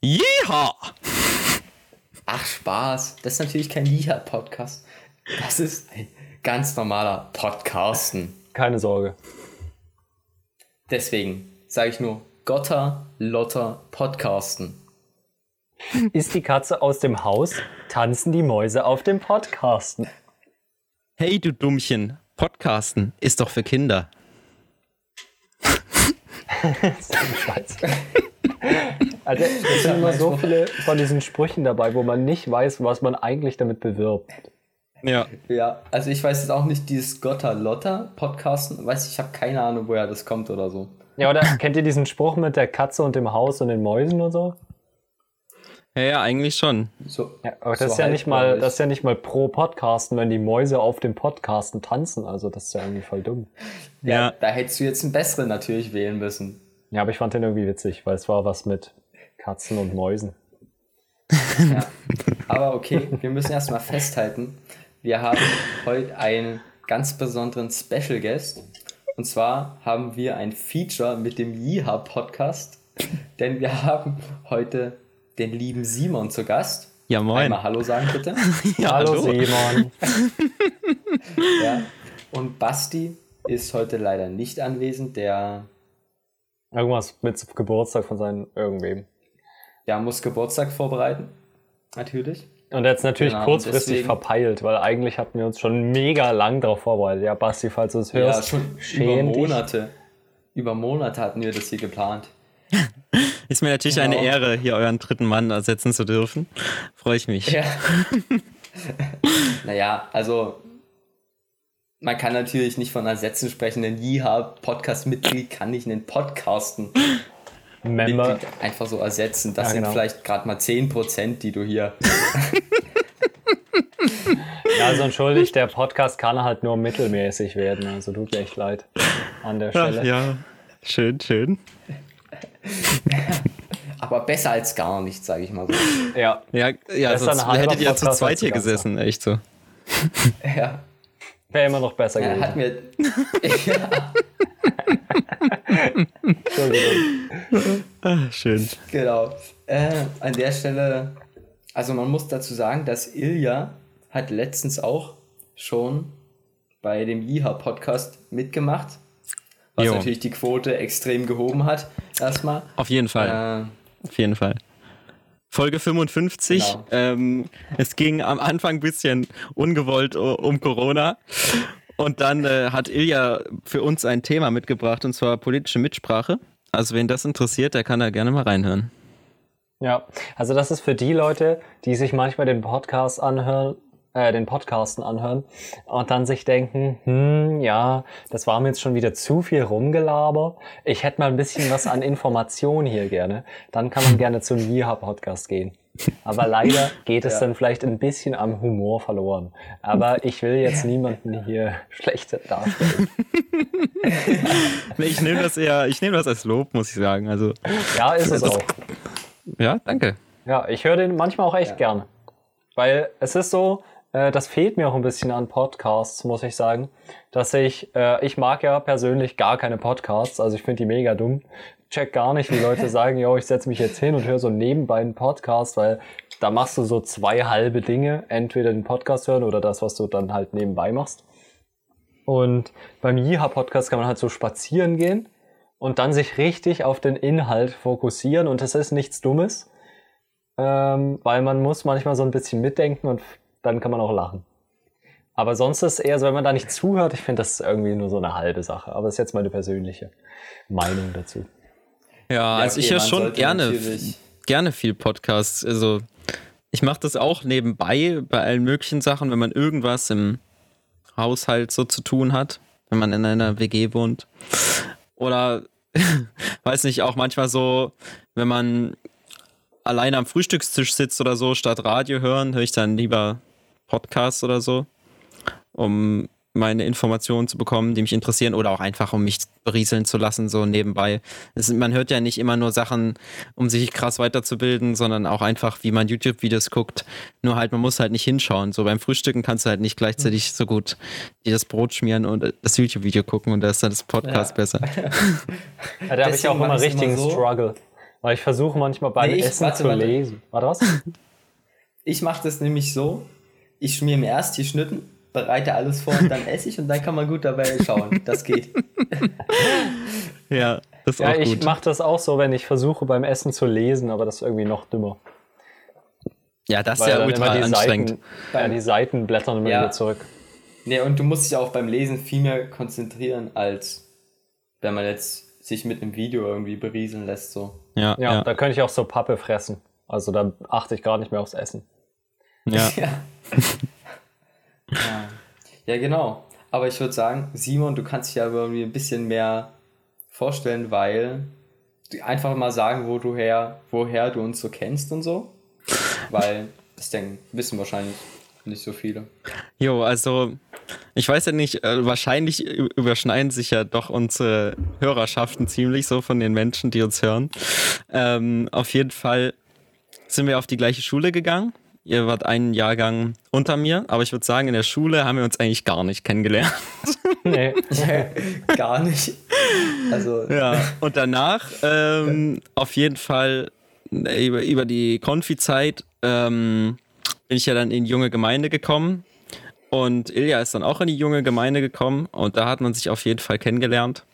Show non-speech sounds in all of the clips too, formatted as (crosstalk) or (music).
Jeha! Ach, Spaß. Das ist natürlich kein Jeha-Podcast. Das ist ein ganz normaler Podcasten. Keine Sorge. Deswegen sage ich nur Gotter, Lotter, Podcasten. Ist die Katze aus dem Haus, tanzen die Mäuse auf dem Podcasten. Hey, du Dummchen. Podcasten ist doch für Kinder. (laughs) das ist ein Scheiß. Also, es sind immer so viele von diesen Sprüchen dabei, wo man nicht weiß, was man eigentlich damit bewirbt. Ja. Ja, also ich weiß jetzt auch nicht, dieses Gotter, Lotter, Podcasten. Weiß ich, ich habe keine Ahnung, woher das kommt oder so. Ja, oder kennt ihr diesen Spruch mit der Katze und dem Haus und den Mäusen und so? Ja, ja, eigentlich schon. So, Ja, aber das so ist ja nicht mal, ich. das ist ja nicht mal pro Podcasten, wenn die Mäuse auf dem Podcasten tanzen. Also das ist ja irgendwie voll dumm. Ja, Ja. da hättest du jetzt einen besseren natürlich wählen müssen. Ja, aber ich fand den irgendwie witzig, weil es war was mit Katzen und Mäusen. Ja. Aber okay, wir müssen erstmal festhalten, wir haben heute einen ganz besonderen Special Guest. Und zwar haben wir ein Feature mit dem Jiha Podcast, denn wir haben heute den lieben Simon zu Gast. Ja, moin. Einmal Hallo sagen bitte. (laughs) Ja, hallo, Simon. Ja. Und Basti ist heute leider nicht anwesend. Der Irgendwas mit Geburtstag von seinem irgendwem. ja, muss Geburtstag vorbereiten. Natürlich. Und jetzt natürlich Genau, kurzfristig deswegen- verpeilt, weil eigentlich hatten wir uns schon mega lang darauf vorbereitet. Ja, Basti, falls du es Ja, hörst, schon über. Monate. Über Monate hatten wir das hier geplant. (laughs) Ist mir natürlich eine Genau. Ehre, hier euren dritten Mann ersetzen zu dürfen. Freue ich mich. Ja. (laughs) naja, also man kann natürlich nicht von Ersetzen sprechen, denn Jiha Podcast-Mitglied kann nicht einen Podcasten Member. Mitglied einfach so ersetzen. Das Ja, sind genau. vielleicht gerade mal 10%, die du hier. Ja, (laughs) also entschuldigt, der Podcast kann halt nur mittelmäßig werden. Also tut mir echt leid an der Ach, Stelle. ja, schön, schön. (laughs) Aber besser als gar nichts, sage ich mal so. Ja, Ja, ja Das ist sonst hättet ihr zu Podcast zweit hier gesessen, echt so. Ja. Wäre immer noch besser Ja, gewesen. hat mir. (laughs) Entschuldigung. Ah, schön. genau. Äh, an der Stelle, also man muss dazu sagen, dass Ilja hat letztens auch schon bei dem Jiha-Podcast mitgemacht, was Jo. natürlich die Quote extrem gehoben hat, erstmal. Auf jeden Fall. Äh, Auf jeden Fall. Folge 55. Genau. Ähm, es ging am Anfang ein bisschen ungewollt um Corona. Und dann äh, hat Ilja für uns ein Thema mitgebracht, und zwar politische Mitsprache. Also wen das interessiert, der kann da gerne mal reinhören. Ja, also das ist für die Leute, die sich manchmal den Podcast anhören, äh, den Podcasten anhören und dann sich denken, hm, ja, das war mir jetzt schon wieder zu viel Rumgelaber. Ich hätte mal ein bisschen was an Information hier gerne. Dann kann man gerne zum Jiha-Podcast gehen. Aber leider (laughs) geht es Ja. dann vielleicht ein bisschen am Humor verloren. Aber ich will jetzt niemanden hier schlecht darstellen. (laughs) Nee, ich nehme das eher, ich nehme das als Lob, muss ich sagen. Also, Ja, ist es auch. ja, danke. Ja, ich höre den manchmal auch echt Ja. gerne. Weil es ist so, äh, das fehlt mir auch ein bisschen an Podcasts, muss ich sagen. Dass ich, äh, ich mag ja persönlich gar keine Podcasts, also ich finde die mega dumm. Check gar nicht, wie Leute (laughs) sagen, yo, ich setze mich jetzt hin und höre so nebenbei einen Podcast, weil da machst du so zwei halbe Dinge. Entweder den Podcast hören oder das, was du dann halt nebenbei machst. Und beim Jiha-Podcast kann man halt so spazieren gehen und dann sich richtig auf den Inhalt fokussieren und es ist nichts Dummes ähm, weil man muss manchmal so ein bisschen mitdenken und dann kann man auch lachen. Aber sonst ist es eher so, wenn man da nicht zuhört, ich finde das ist irgendwie nur so eine halbe Sache. Aber das ist jetzt meine persönliche Meinung dazu. Ja, also okay, ich höre schon gerne, gerne viel Podcasts. Also ich mache das auch nebenbei bei allen möglichen Sachen, wenn man irgendwas im Haushalt so zu tun hat, wenn man in einer WG wohnt. Oder (laughs) weiß nicht, auch manchmal so, wenn man alleine am Frühstückstisch sitzt oder so, statt Radio hören, höre ich dann lieber Podcasts oder so, um meine Informationen zu bekommen, die mich interessieren oder auch einfach, um mich berieseln zu lassen, so nebenbei. Es, man hört ja nicht immer nur Sachen, um sich krass weiterzubilden, sondern auch einfach, wie man YouTube-Videos guckt. Nur halt, man muss halt nicht hinschauen. So beim Frühstücken kannst du halt nicht gleichzeitig so gut dir das Brot schmieren und das YouTube-Video gucken und da ist dann das Podcast Ja. besser. (laughs) Ja, da habe ich auch immer richtigen immer so. Struggle. Weil ich versuche manchmal beim Nee, ich- Essen warte, zu warte. lesen. Warte, was? Ich mache das nämlich so, ich schmier mir erst die Schnitten, bereite alles vor und dann (laughs) esse ich und dann kann man gut dabei schauen. Das geht. (laughs) Ja, das ist Ja, auch ich gut. mache das auch so, wenn ich versuche beim Essen zu lesen, aber das ist irgendwie noch dümmer. ja, das ist Weil ja dann ultra immer die anstrengend. Seiten, ja, die Seiten blättern immer Ja. wieder zurück. Nee, und du musst dich auch beim Lesen viel mehr konzentrieren, als wenn man jetzt sich mit einem Video irgendwie berieseln lässt. So. Ja, Ja, ja, da könnte ich auch so Pappe fressen. Also da achte ich gar nicht mehr aufs Essen. Ja. (laughs) Ja. ja. genau. Aber ich würde sagen, Simon, du kannst dich ja irgendwie ein bisschen mehr vorstellen, weil einfach mal sagen, wo du her, woher du uns so kennst und so. Weil das denken, wissen wahrscheinlich nicht so viele. Jo, also ich weiß ja nicht, äh, wahrscheinlich überschneiden sich ja doch unsere Hörerschaften ziemlich so von den Menschen, die uns hören. Ähm, auf jeden Fall sind wir auf die gleiche Schule gegangen. Ihr wart einen Jahrgang unter mir, aber ich würde sagen, in der Schule haben wir uns eigentlich gar nicht kennengelernt. (laughs) Nee. (laughs) Gar nicht. Also, Ja, und danach ähm, auf jeden Fall äh, über, über die Konfi-Zeit ähm, bin ich ja dann in die junge Gemeinde gekommen und Ilja ist dann auch in die junge Gemeinde gekommen und da hat man sich auf jeden Fall kennengelernt.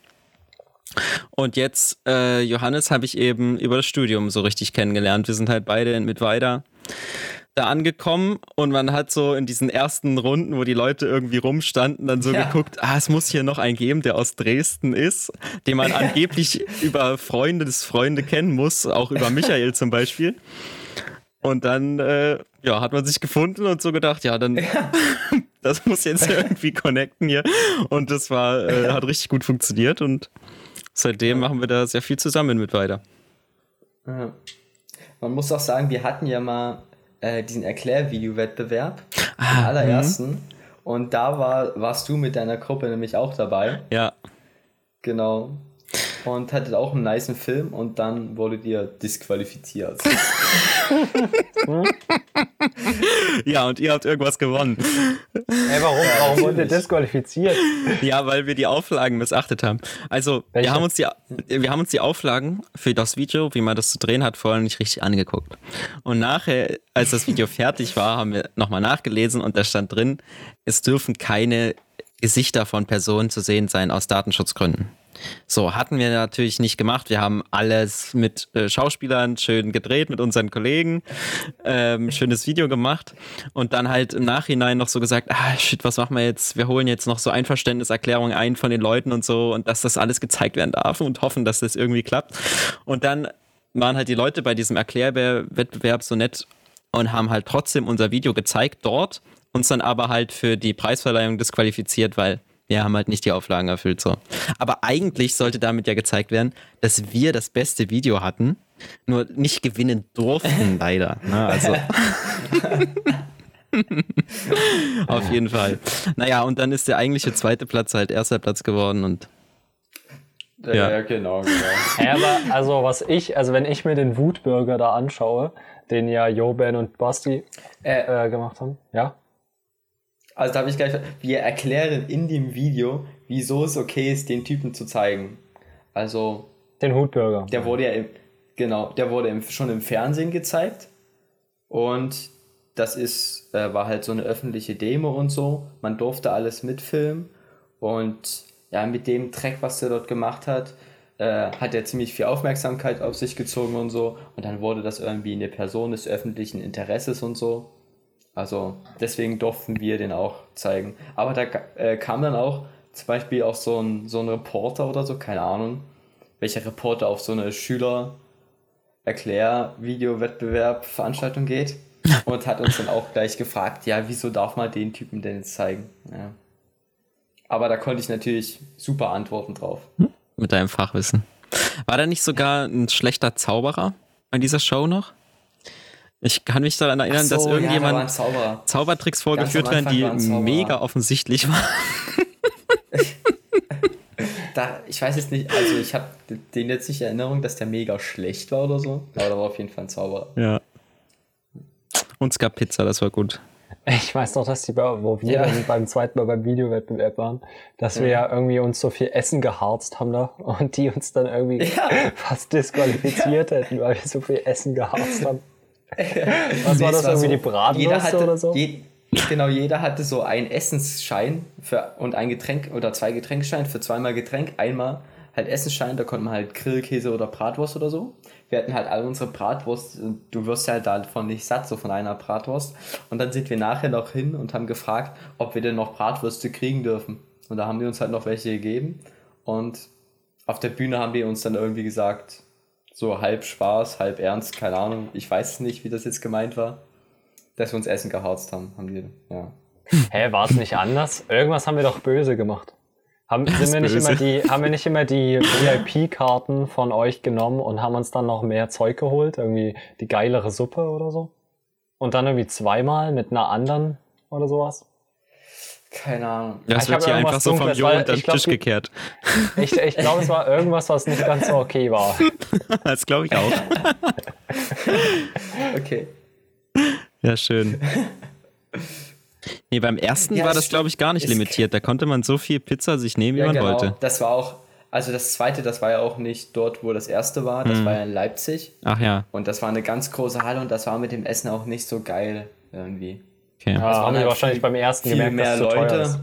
Und jetzt, äh, Johannes, habe ich eben über das Studium so richtig kennengelernt. Wir sind halt beide mit weiter da angekommen und man hat so in diesen ersten Runden, wo die Leute irgendwie rumstanden, dann so Ja. geguckt, ah, es muss hier noch einen geben, der aus Dresden ist, den man angeblich über Freunde des Freunde kennen muss, auch über Michael zum Beispiel. Und dann, äh, ja, hat man sich gefunden und so gedacht, ja, dann, (laughs) das muss jetzt irgendwie connecten hier. Und das war, äh, hat richtig gut funktioniert und seitdem machen wir da sehr viel zusammen mit weiter. Ja. Man muss auch sagen, wir hatten ja mal äh, diesen Erklärvideo-Wettbewerb, Ah, den allerersten. Und da war, warst du mit deiner Gruppe nämlich auch dabei. Ja, Genau. Und hattet auch einen niceen Film und dann wurdet ihr disqualifiziert. (laughs) ja, und ihr habt irgendwas gewonnen. Ey, warum? warum wurde natürlich. disqualifiziert? Ja, weil wir die Auflagen missachtet haben. Also, Welche? wir haben, uns die, wir haben uns die Auflagen für das Video, wie man das zu drehen hat, vorher nicht richtig angeguckt. Und nachher, als das Video fertig war, haben wir nochmal nachgelesen und da stand drin, es dürfen keine Gesichter von Personen zu sehen sein aus Datenschutzgründen. So, hatten wir natürlich nicht gemacht. Wir haben alles mit äh, Schauspielern schön gedreht, mit unseren Kollegen, ähm, schönes Video gemacht und dann halt im Nachhinein noch so gesagt, ah shit, was machen wir jetzt? Wir holen jetzt noch so Einverständniserklärungen ein von den Leuten und so und dass das alles gezeigt werden darf und hoffen, dass das irgendwie klappt. Und dann waren halt die Leute bei diesem Erklärwettbewerb so nett und haben halt trotzdem unser Video gezeigt dort, uns dann aber halt für die Preisverleihung disqualifiziert, weil wir haben halt nicht die Auflagen erfüllt so. Aber eigentlich sollte damit ja gezeigt werden, dass wir das beste Video hatten, nur nicht gewinnen durften (laughs) leider. Ne? Also (laughs) auf jeden Fall. Naja, und dann ist der eigentliche zweite Platz halt erster Platz geworden und Ja. ja, genau, genau. (laughs) Ja, aber also was ich, also wenn ich mir den Wutburger da anschaue, den ja Jo, Ben und Basti Äh, äh, gemacht haben, ja? Also da habe ich gleich. Wir erklären in dem Video, wieso es okay ist, den Typen zu zeigen. Also, Den Hutburger. der wurde ja im, genau, der wurde im, schon im Fernsehen gezeigt. Und das ist, äh, war halt so eine öffentliche Demo und so. Man durfte alles mitfilmen. Und ja, mit dem Track, was der dort gemacht hat, äh, hat er ziemlich viel Aufmerksamkeit auf sich gezogen und so. Und dann wurde das irgendwie eine Person des öffentlichen Interesses und so. Also deswegen durften wir den auch zeigen. Aber da äh, kam dann auch zum Beispiel auch so ein, so ein Reporter oder so, keine Ahnung, welcher Reporter auf so eine Schüler Erklär-Video-Wettbewerb Veranstaltung geht (laughs) und hat uns dann auch gleich gefragt, ja, wieso darf man den Typen denn jetzt zeigen? Ja. Aber da konnte ich natürlich super Antworten drauf. mit deinem Fachwissen. War da nicht sogar ein schlechter Zauberer an dieser Show noch? Ich kann mich daran erinnern, dass Ach so, ja, da irgendjemand Zauberer. Zaubertricks vorgeführt werden, die mega offensichtlich waren. (laughs) Da, ich weiß jetzt nicht, also ich habe den jetzt nicht in Erinnerung, dass der mega schlecht war oder so, aber da war auf jeden Fall ein Zauberer. Ja. Und es gab Pizza, das war gut. Ich weiß noch, dass die, bei- wo wir Ja. beim zweiten Mal beim Videowettbewerb waren, dass wir ja irgendwie uns so viel Essen geharzt haben da und die uns dann irgendwie Ja. (laughs) fast disqualifiziert hätten, weil wir so viel Essen geharzt haben. Was war das, irgendwie die jeder Bratwurst oder so? Je, genau, jeder hatte so einen Essensschein für, und ein Getränk oder zwei Getränkeschein für zweimal Getränk. Einmal halt Essensschein, da konnte man halt Grillkäse oder Bratwurst oder so. Wir hatten halt alle unsere Bratwurst und du wirst ja halt davon nicht satt, so von einer Bratwurst. Und dann sind wir nachher noch hin und haben gefragt, ob wir denn noch Bratwürste kriegen dürfen. Und da haben die uns halt noch welche gegeben. Und auf der Bühne haben die uns dann irgendwie gesagt, so halb Spaß, halb ernst, keine Ahnung. Ich weiß nicht, wie das jetzt gemeint war. Dass wir uns Essen geharzt haben, haben die, ja. (laughs) Hä, war es nicht anders? Irgendwas haben wir doch böse gemacht. Haben, sind wir nicht böse. immer die, haben wir nicht immer die (laughs) VIP-Karten von euch genommen und haben uns dann noch mehr Zeug geholt? Irgendwie die geilere Suppe oder so? Und dann irgendwie zweimal mit einer anderen oder sowas? Keine Ahnung. Das Ich wird hier einfach so vom Jo weil unter den glaub, Tisch gekehrt. (laughs) Ich, ich glaube, es war irgendwas, was nicht ganz so okay war. (laughs) Das glaube ich auch. (laughs) Okay. Ja, schön. Nee, beim ersten Ja, war es das, glaube ich, gar nicht es- limitiert. Da konnte man so viel Pizza sich nehmen, wie Ja, man genau. wollte. Das war auch, also das zweite, das war ja auch nicht dort, wo das erste war. Das Hm. war ja in Leipzig. Ach ja, Und das war eine ganz große Halle und das war mit dem Essen auch nicht so geil irgendwie. Okay. Ja, waren haben wir halt wahrscheinlich viel- beim ersten Viel gemerkt, dass mehr es zu teuer Leute. ist.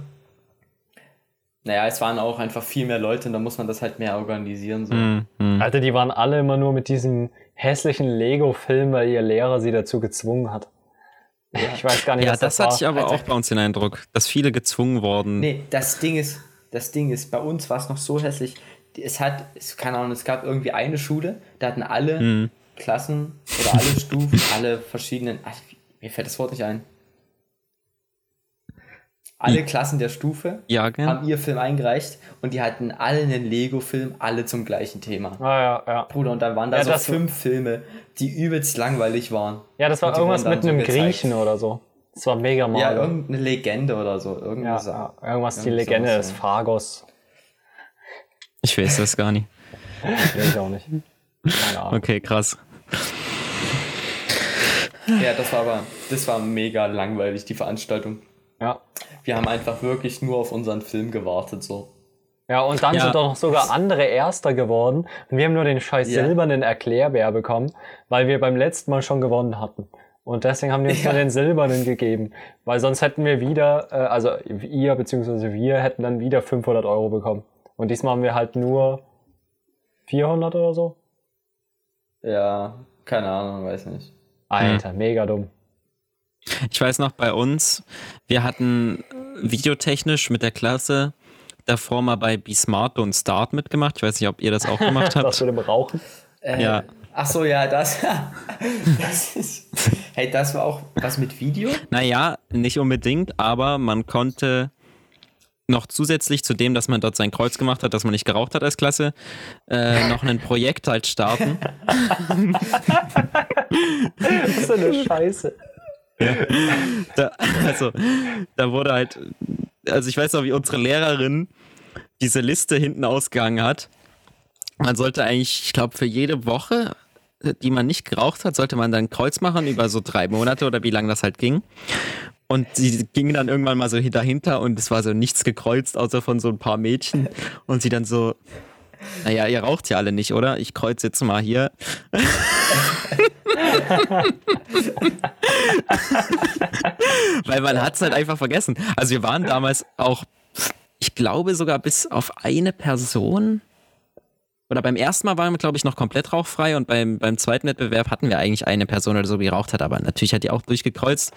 Naja, es waren auch einfach viel mehr Leute und da muss man das halt mehr organisieren. So. Hm, hm. Alter, die waren alle immer nur mit diesem hässlichen Lego-Film, weil ihr Lehrer sie dazu gezwungen hat. Ich weiß gar nicht, Ja, was das das, hatte ich aber Alter. auch bei uns den Eindruck, dass viele gezwungen wurden. Nee, das Ding ist, das Ding ist, bei uns war es noch so hässlich. Es hat, es, keine Ahnung, es gab irgendwie eine Schule, da hatten alle Hm. Klassen oder alle Stufen, alle verschiedenen, ach, mir fällt das Wort nicht ein. Alle Klassen der Stufe Jahrgang? haben ihr Film eingereicht und die hatten alle einen Lego-Film, alle zum gleichen Thema. Ah, ja, ja. Bruder, und dann waren da Ja, so das- fünf Filme, die übelst langweilig waren. ja, das war irgendwas mit so einem gezeigt. Griechen oder so. Das war mega mal. Ja, irgendeine Legende oder so. ja, Irgendwas. ja, irgendwas die Legende des ja. Phagos. Ich weiß das gar nicht. Weiß ich auch nicht. Keine Ahnung. Okay, krass. Ja, das war aber, das war mega langweilig, die Veranstaltung. Ja. Wir haben einfach wirklich nur auf unseren Film gewartet, so. Ja, und dann Ja. sind doch noch sogar andere Erster geworden. Und wir haben nur den scheiß Ja. silbernen Erklärbär bekommen, weil wir beim letzten Mal schon gewonnen hatten. Und deswegen haben die uns Ja. nur den silbernen gegeben. Weil sonst hätten wir wieder, äh, also ihr bzw. wir hätten dann wieder 500 Euro bekommen. Und diesmal haben wir halt nur 400 oder so. Ja, keine Ahnung, weiß nicht. Alter, mega dumm. Ich weiß noch, bei uns, wir hatten videotechnisch mit der Klasse davor mal bei Be Smart und Start mitgemacht. Ich weiß nicht, ob ihr das auch (laughs) gemacht Das habt. mit dem Rauchen. Äh, Ja. Ach so, ja, das. (laughs) das ist. Hey, das war auch was mit Video? Naja, nicht unbedingt, aber man konnte noch zusätzlich zu dem, dass man dort sein Kreuz gemacht hat, dass man nicht geraucht hat als Klasse, äh, noch ein Projekt halt starten. (laughs) Das ist so eine Scheiße. Da, also, da wurde halt, also ich weiß noch, wie unsere Lehrerin diese Liste hinten ausgegangen hat. Man sollte eigentlich, ich glaube, für jede Woche, die man nicht geraucht hat, sollte man dann Kreuz machen über so drei Monate oder wie lange das halt ging. Und sie ging dann irgendwann mal so dahinter und es war so nichts gekreuzt, außer von so ein paar Mädchen. Und sie dann so, naja, ihr raucht ja alle nicht, oder? Ich kreuze jetzt mal hier. (laughs) Weil man hat es halt einfach vergessen. Also wir waren damals auch, ich glaube sogar bis auf eine Person. Oder beim ersten Mal waren wir, glaube ich, noch komplett rauchfrei und beim, beim zweiten Wettbewerb hatten wir eigentlich eine Person oder so, die geraucht hat, aber natürlich hat die auch durchgekreuzt,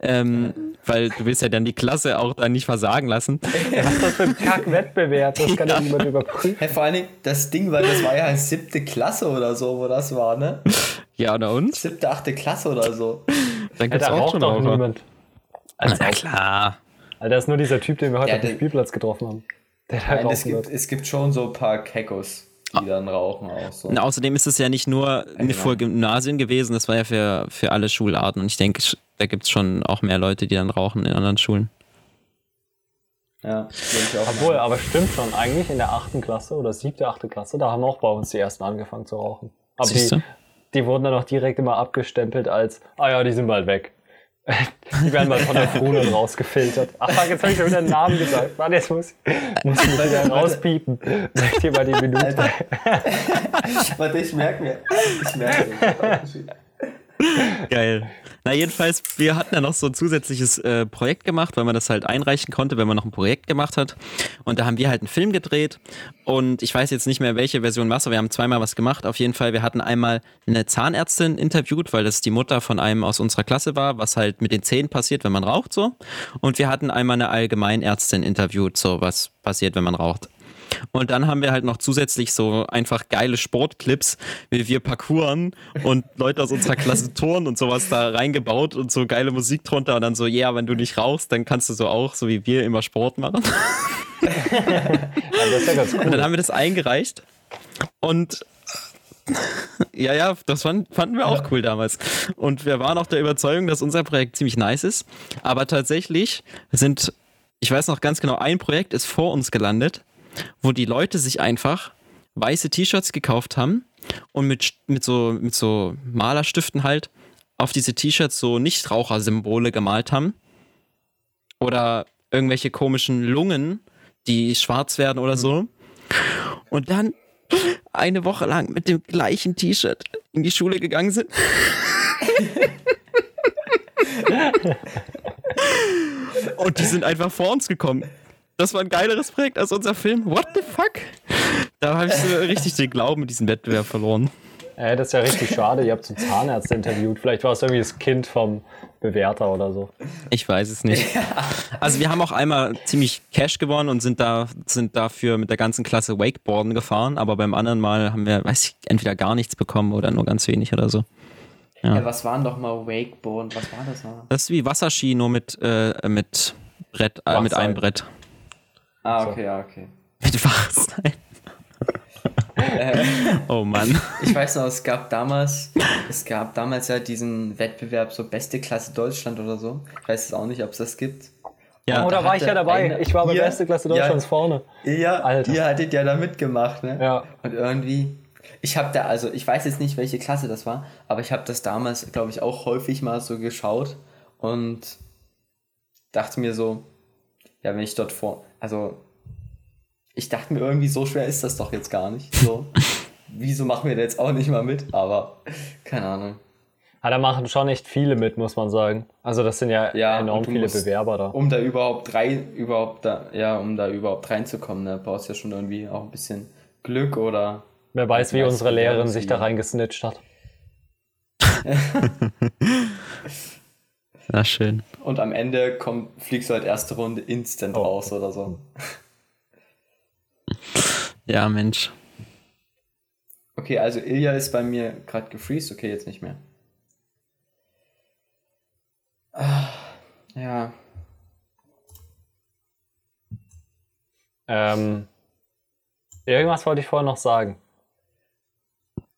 ähm, weil du willst ja dann die Klasse auch dann nicht versagen lassen. (laughs) Was ist das für ein Kack-Wettbewerb? Das kann ja niemand überprüfen. Hey, vor allen Dingen, das Ding war, das war ja halt siebte Klasse oder so, wo das war, ne? Ja, oder uns? Siebte, achte Klasse oder so. Dann Ja, gibt's da auch raucht schon doch niemand. Also, Na klar. Alter, das ist nur dieser Typ, den wir heute Ja, auf dem Spielplatz getroffen haben. Der da Nein, es gibt, wird. es gibt schon so ein paar Kekos, die dann rauchen auch so. Und außerdem ist es ja nicht nur eine genau. für Gymnasien gewesen, das war ja für, für alle Schularten. Und ich denke, da gibt es schon auch mehr Leute, die dann rauchen in anderen Schulen. Ja, ich auch Obwohl, aber stimmt schon, eigentlich in der achten Klasse oder siebte, achte Klasse, da haben auch bei uns die ersten angefangen zu rauchen. Aber Siehst die, die wurden dann auch direkt immer abgestempelt als, ah ja, die sind bald weg. Die werden mal von der Krone (laughs) rausgefiltert. Ach, jetzt habe ich schon wieder den Namen gesagt. Warte, jetzt muss, muss ich mich wieder rauspiepen. Sag dir mal die Minute. Alter. (laughs) Warte, ich merke mir. Ich merke mir. Geil. Na, jedenfalls, wir hatten ja noch so ein zusätzliches äh, Projekt gemacht, weil man das halt einreichen konnte, wenn man noch ein Projekt gemacht hat. Und da haben wir halt einen Film gedreht. Und ich weiß jetzt nicht mehr, welche Version war aber wir haben zweimal was gemacht. Auf jeden Fall, wir hatten einmal eine Zahnärztin interviewt, weil das die Mutter von einem aus unserer Klasse war, was halt mit den Zähnen passiert, wenn man raucht, so. Und wir hatten einmal eine Allgemeinärztin interviewt, so was passiert, wenn man raucht. Und dann haben wir halt noch zusätzlich so einfach geile Sportclips, wie wir parkouren und Leute aus unserer Klasse Touren und sowas da reingebaut und so geile Musik drunter und dann so, ja, yeah, wenn du nicht rauchst, dann kannst du so auch, so wie wir, immer Sport machen. (laughs) Ja, cool. Und dann haben wir das eingereicht und ja, ja, das fand, fanden wir auch cool damals. Und wir waren auch der Überzeugung, dass unser Projekt ziemlich nice ist. Aber tatsächlich sind, ich weiß noch ganz genau, ein Projekt ist vor uns gelandet wo die Leute sich einfach weiße T-Shirts gekauft haben und mit, mit, so, mit so Malerstiften halt auf diese T-Shirts so Nichtrauchersymbole gemalt haben. Oder irgendwelche komischen Lungen, die schwarz werden oder so. Und dann eine Woche lang mit dem gleichen T-Shirt in die Schule gegangen sind. (laughs) Und die sind einfach vor uns gekommen das war ein geileres Projekt als unser Film. What the fuck? Da habe ich so (laughs) richtig den Glauben in diesen Wettbewerb verloren. Ey, das ist ja richtig schade. Ihr habt so Zahnärzte interviewt. Vielleicht war es irgendwie das Kind vom Bewerter oder so. Ich weiß es nicht. Also wir haben auch einmal ziemlich Cash gewonnen und sind da sind dafür mit der ganzen Klasse Wakeboarden gefahren, aber beim anderen Mal haben wir, weiß ich, entweder gar nichts bekommen oder nur ganz wenig oder so. Ja, ja was waren doch mal Wakeboarden? Was war das noch? Das ist wie Wasserski, nur mit, äh, mit Brett, äh, mit einem Brett. Ah, okay, so. ja, okay. Mit Wachstein. äh, oh Mann. Ich weiß noch, es gab damals, es gab damals ja diesen Wettbewerb so beste Klasse Deutschland oder so. Ich weiß es auch nicht, ob es das gibt. Ja, oh, da war ich ja dabei. Eine, ich war bei beste Klasse Deutschlands ja, vorne. Ja, Alter. ihr hattet ja da mitgemacht, ne? Ja. Und irgendwie, ich habe da, also ich weiß jetzt nicht, welche Klasse das war, aber ich habe das damals, glaube ich, auch häufig mal so geschaut und dachte mir so, ja, wenn ich dort vor, also ich dachte mir irgendwie, so schwer ist das doch jetzt gar nicht. So, (laughs) wieso machen wir da jetzt auch nicht mal mit? Aber keine Ahnung. Ja, da machen schon echt viele mit, muss man sagen. Also das sind ja, ja enorm viele musst, Bewerber da. Um da überhaupt rein, überhaupt da, ja, um da überhaupt reinzukommen, ne, brauchst du ja schon irgendwie auch ein bisschen Glück oder. Wer weiß, wie unsere Lehrerin sich da reingesnitcht hat. (laughs) Na schön. Und am Ende komm, fliegst du halt erste Runde instant oh. raus oder so. (laughs) Ja, Mensch. Okay, also Ilja ist bei mir gerade gefreezed. Okay, jetzt nicht mehr. Ah, ja. Ähm, irgendwas wollte ich vorher noch sagen.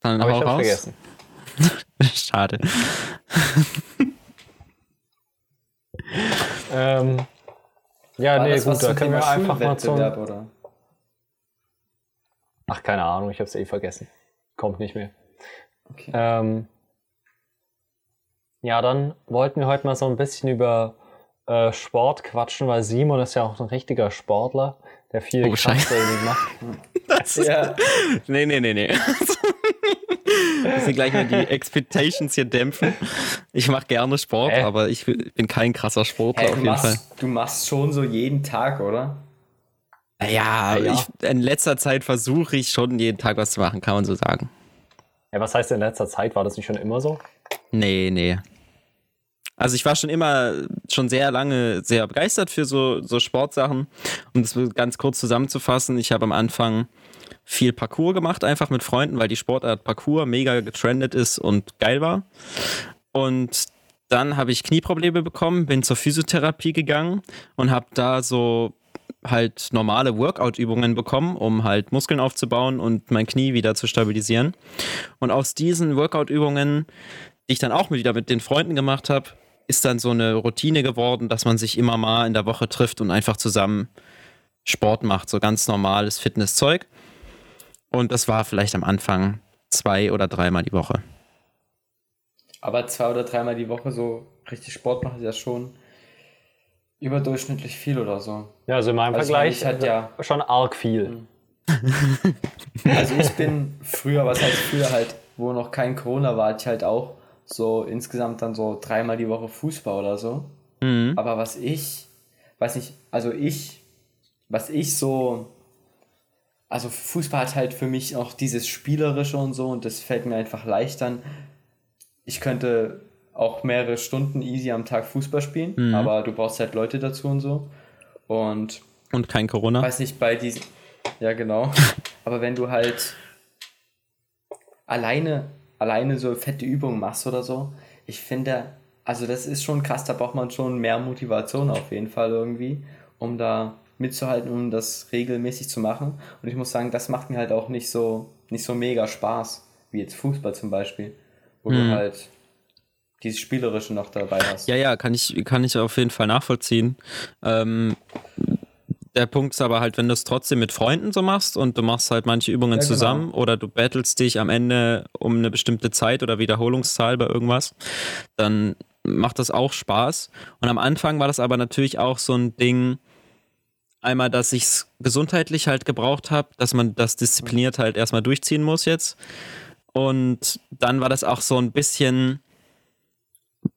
Dann Aber ich habe vergessen. (laughs) Schade. (laughs) ähm, ja, War nee, gut, da können wir einfach mal zum... Oder? Ach, keine Ahnung, ich habe es eh vergessen. Kommt nicht mehr. Okay. Ähm, ja, dann wollten wir heute mal so ein bisschen über äh, Sport quatschen, weil Simon ist ja auch ein richtiger Sportler, der viel oh, Krafttraining macht. (laughs) Das ja. Nee, nee, nee, nee. (laughs) Müssen gleich mal die Expectations hier dämpfen. Ich mache gerne Sport, äh? aber ich bin kein krasser Sportler hey, auf jeden machst, Fall. Du machst schon so jeden Tag, oder? Ja, ja. Ich, in letzter Zeit versuche ich schon jeden Tag was zu machen, kann man so sagen. Ja, was heißt in letzter Zeit? War das nicht schon immer so? Nee, nee. Also ich war schon immer, schon sehr lange sehr begeistert für so, so Sportsachen. Um das ganz kurz zusammenzufassen, ich habe am Anfang viel Parcours gemacht, einfach mit Freunden, weil die Sportart Parcours mega getrendet ist und geil war. Und dann habe ich Knieprobleme bekommen, bin zur Physiotherapie gegangen und habe da so halt normale Workout-Übungen bekommen, um halt Muskeln aufzubauen und mein Knie wieder zu stabilisieren. Und aus diesen Workout-Übungen, die ich dann auch wieder mit den Freunden gemacht habe, ist dann so eine Routine geworden, dass man sich immer mal in der Woche trifft und einfach zusammen Sport macht, so ganz normales Fitnesszeug. Und das war vielleicht am Anfang zwei oder dreimal die Woche. Aber zwei oder dreimal die Woche so richtig Sport mache, ist ja schon überdurchschnittlich viel oder so. Ja, also in meinem Also Vergleich ich halt ja- schon arg viel. Also ich bin früher, was heißt früher halt, wo noch kein Corona war, hatte ich halt auch so insgesamt dann so dreimal die Woche Fußball oder so. Mhm. Aber was ich, weiß nicht, also ich, was ich so, also Fußball hat halt für mich auch dieses Spielerische und so und das fällt mir einfach leicht an. Ich könnte auch mehrere Stunden easy am Tag Fußball spielen, aber du brauchst halt Leute dazu und so. Und Und kein Corona. weiß nicht, bei diesen. Ja, genau. (laughs) Aber wenn du halt alleine, alleine so fette Übungen machst oder so, ich finde, also das ist schon krass, da braucht man schon mehr Motivation auf jeden Fall irgendwie, um da mitzuhalten, um das regelmäßig zu machen. Und ich muss sagen, das macht mir halt auch nicht so, nicht so mega Spaß, wie jetzt Fußball zum Beispiel, wo du halt dieses Spielerische noch dabei hast. Ja, ja, kann ich, kann ich auf jeden Fall nachvollziehen. Ähm, der Punkt ist aber halt, wenn du es trotzdem mit Freunden so machst und du machst halt manche Übungen Ja, genau. zusammen oder du battlest dich am Ende um eine bestimmte Zeit oder Wiederholungszahl bei irgendwas, dann macht das auch Spaß. Und am Anfang war das aber natürlich auch so ein Ding, einmal, dass ich es gesundheitlich halt gebraucht habe, dass man das diszipliniert halt erstmal durchziehen muss jetzt. Und dann war das auch so ein bisschen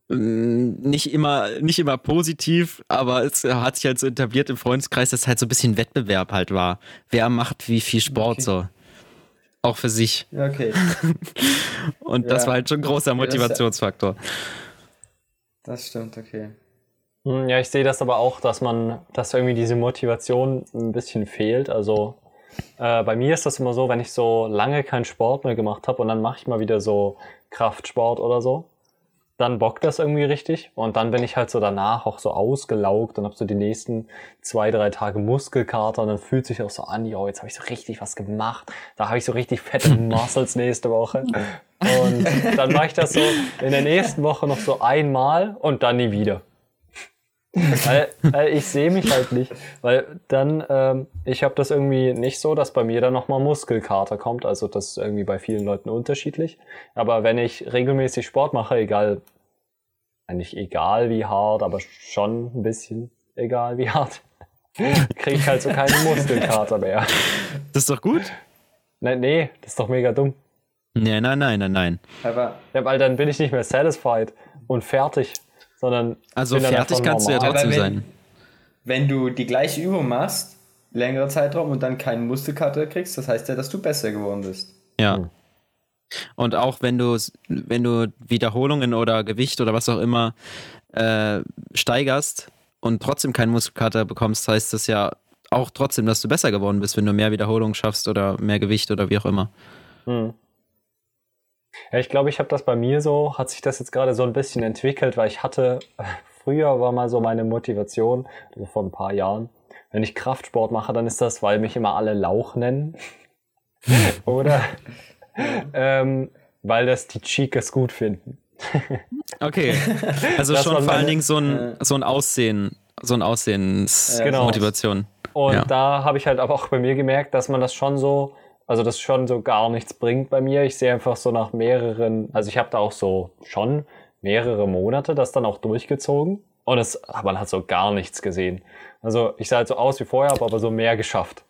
nicht immer, nicht immer positiv, aber es hat sich halt so etabliert im Freundeskreis, dass halt so ein bisschen Wettbewerb halt war. Wer macht wie viel Sport Okay. so? Auch für sich. Okay. (laughs) Und das Ja. war halt schon ein großer das Motivationsfaktor. Das stimmt, okay. Hm, Ja, ich sehe das aber auch, dass man, dass irgendwie diese Motivation ein bisschen fehlt. Also äh, bei mir ist das immer so, wenn ich so lange keinen Sport mehr gemacht habe und dann mache ich mal wieder so Kraftsport oder so, dann bockt das irgendwie richtig und dann bin ich halt so danach auch so ausgelaugt und habe so die nächsten zwei, drei Tage Muskelkater und dann fühlt sich auch so an, yo, jetzt habe ich so richtig was gemacht. Da habe ich so richtig fette (laughs) Muscles nächste Woche. Und dann mache ich das so in der nächsten Woche noch so einmal und dann nie wieder. Weil, weil ich sehe mich halt nicht. Weil dann, ähm, ich habe das irgendwie nicht so, dass bei mir dann nochmal Muskelkater kommt. Also das ist irgendwie bei vielen Leuten unterschiedlich. Aber wenn ich regelmäßig Sport mache, egal, nicht egal wie hart, aber schon ein bisschen egal wie hart, (laughs) kriege ich halt so keinen Muskelkater mehr. Das ist doch gut? Nee, nee, das ist doch mega dumm. Nee, nein, nein, nein, nein. Aber Ja, weil dann bin ich nicht mehr satisfied und fertig, sondern Also fertig kannst du ja normal. trotzdem wenn- sein. wenn du die gleiche Übung machst, längere Zeitraum und dann keinen Muskelkater kriegst, das heißt ja, dass du besser geworden bist. Ja. Hm. Und auch wenn du wenn du Wiederholungen oder Gewicht oder was auch immer äh, steigerst und trotzdem keinen Muskelkater bekommst, heißt das ja auch trotzdem, dass du besser geworden bist, wenn du mehr Wiederholungen schaffst oder mehr Gewicht oder wie auch immer. Hm. Ja, ich glaube, ich habe das bei mir so, hat sich das jetzt gerade so ein bisschen entwickelt, weil ich hatte, früher war mal so meine Motivation, also vor ein paar Jahren, wenn ich Kraftsport mache, dann ist das, weil mich immer alle Lauch nennen. (laughs) Oder ähm, weil das die Chicas gut finden. (laughs) Okay. Also Das schon vor allen Dingen so ein, so ein Aussehen, so ein Aussehensmotivation. Genau. Motivation. Und Ja. da habe ich halt aber auch bei mir gemerkt, dass man das schon so, also das schon so gar nichts bringt bei mir. Ich sehe einfach so nach mehreren, also ich habe da auch so schon mehrere Monate das dann auch durchgezogen und es, man hat so gar nichts gesehen. Also ich sah halt so aus wie vorher, habe aber so mehr geschafft.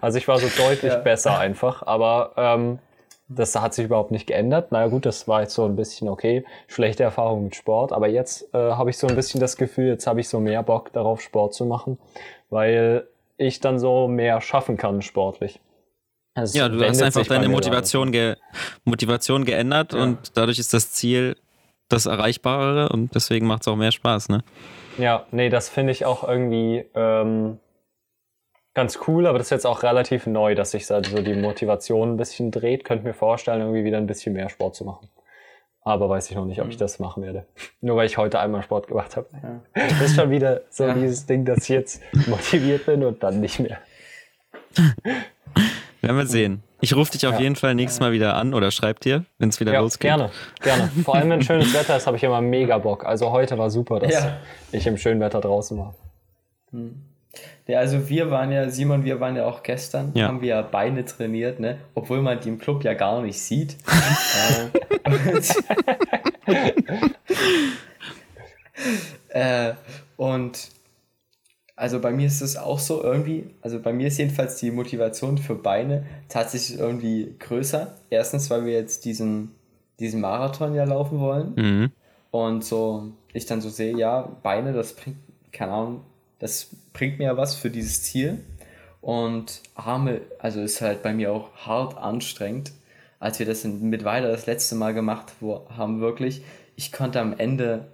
Also ich war so deutlich Ja. besser einfach, aber ähm, das hat sich überhaupt nicht geändert. Naja gut, das war jetzt so ein bisschen okay, schlechte Erfahrung mit Sport, aber jetzt äh, habe ich so ein bisschen das Gefühl, jetzt habe ich so mehr Bock darauf, Sport zu machen, weil ich dann so mehr schaffen kann sportlich. Es Ja, du hast einfach deine Motivation, ge Motivation geändert Ja. und dadurch ist das Ziel das Erreichbare und deswegen macht es auch mehr Spaß, ne? Ja, nee, das finde ich auch irgendwie ähm, ganz cool, aber das ist jetzt auch relativ neu, dass sich so die Motivation ein bisschen dreht. Könnte mir vorstellen, irgendwie wieder ein bisschen mehr Sport zu machen. Aber weiß ich noch nicht, ob Mhm. ich das machen werde. Nur weil ich heute einmal Sport gemacht habe. Ja. Das ist schon wieder so Ja. dieses Ding, dass ich jetzt motiviert bin und dann nicht mehr. (laughs) Werden wir sehen. Ich rufe dich auf Ja. jeden Fall nächstes Mal wieder an oder schreib dir, wenn es wieder Ja, losgeht. gerne, gerne. Vor allem, wenn schönes Wetter ist, habe ich immer mega Bock. Also heute war super, dass Ja. ich im schönen Wetter draußen war. Ja, also wir waren ja, Simon, wir waren ja auch gestern, Ja. haben wir ja Beine trainiert, ne? Obwohl man die im Club ja gar nicht sieht. (laughs) (laughs) äh, und, Äh, und also bei mir ist es auch so irgendwie, also bei mir ist jedenfalls die Motivation für Beine tatsächlich irgendwie größer. Erstens, weil wir jetzt diesen, diesen Marathon ja laufen wollen. Mhm. Und so, ich dann so sehe, ja, Beine, das bringt, keine Ahnung, das bringt mir ja was für dieses Ziel. Und Arme, also ist halt bei mir auch hart anstrengend. Als wir das mit Weiler das letzte Mal gemacht haben, wirklich, ich konnte am Ende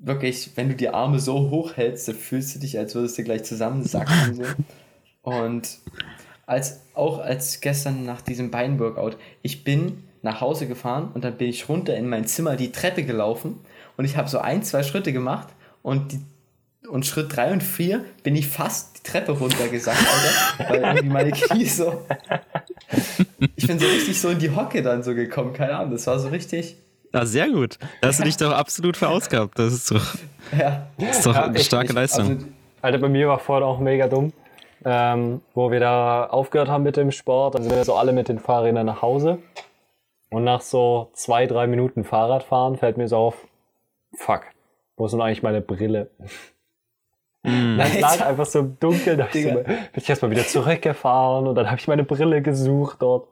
wirklich, wenn du die Arme so hoch hältst, dann fühlst du dich, als würdest du gleich zusammensacken. so. Und als, auch als gestern nach diesem Beinworkout, ich bin nach Hause gefahren und dann bin ich runter in mein Zimmer die Treppe gelaufen und ich habe so ein, zwei Schritte gemacht und die und Schritt drei und vier bin ich fast die Treppe runtergesackt, Alter, weil irgendwie meine Knie so. Ich bin so richtig so in die Hocke dann so gekommen, keine Ahnung, das war so richtig. Ah, sehr gut. Da hast du dich doch absolut verausgabt. Das ist doch, Ja. das ist doch Ja, eine starke ich- Leistung. also- Alter, bei mir war vorhin auch mega dumm. Ähm, wo wir da aufgehört haben mit dem Sport, dann sind wir so alle mit den Fahrrädern nach Hause. Und nach so zwei, drei Minuten Fahrradfahren fällt mir so auf, fuck, wo ist denn eigentlich meine Brille? Mhm. Es lag einfach so im Dunkeln, da ich, so, bin ich erstmal wieder zurückgefahren und dann habe ich meine Brille gesucht dort.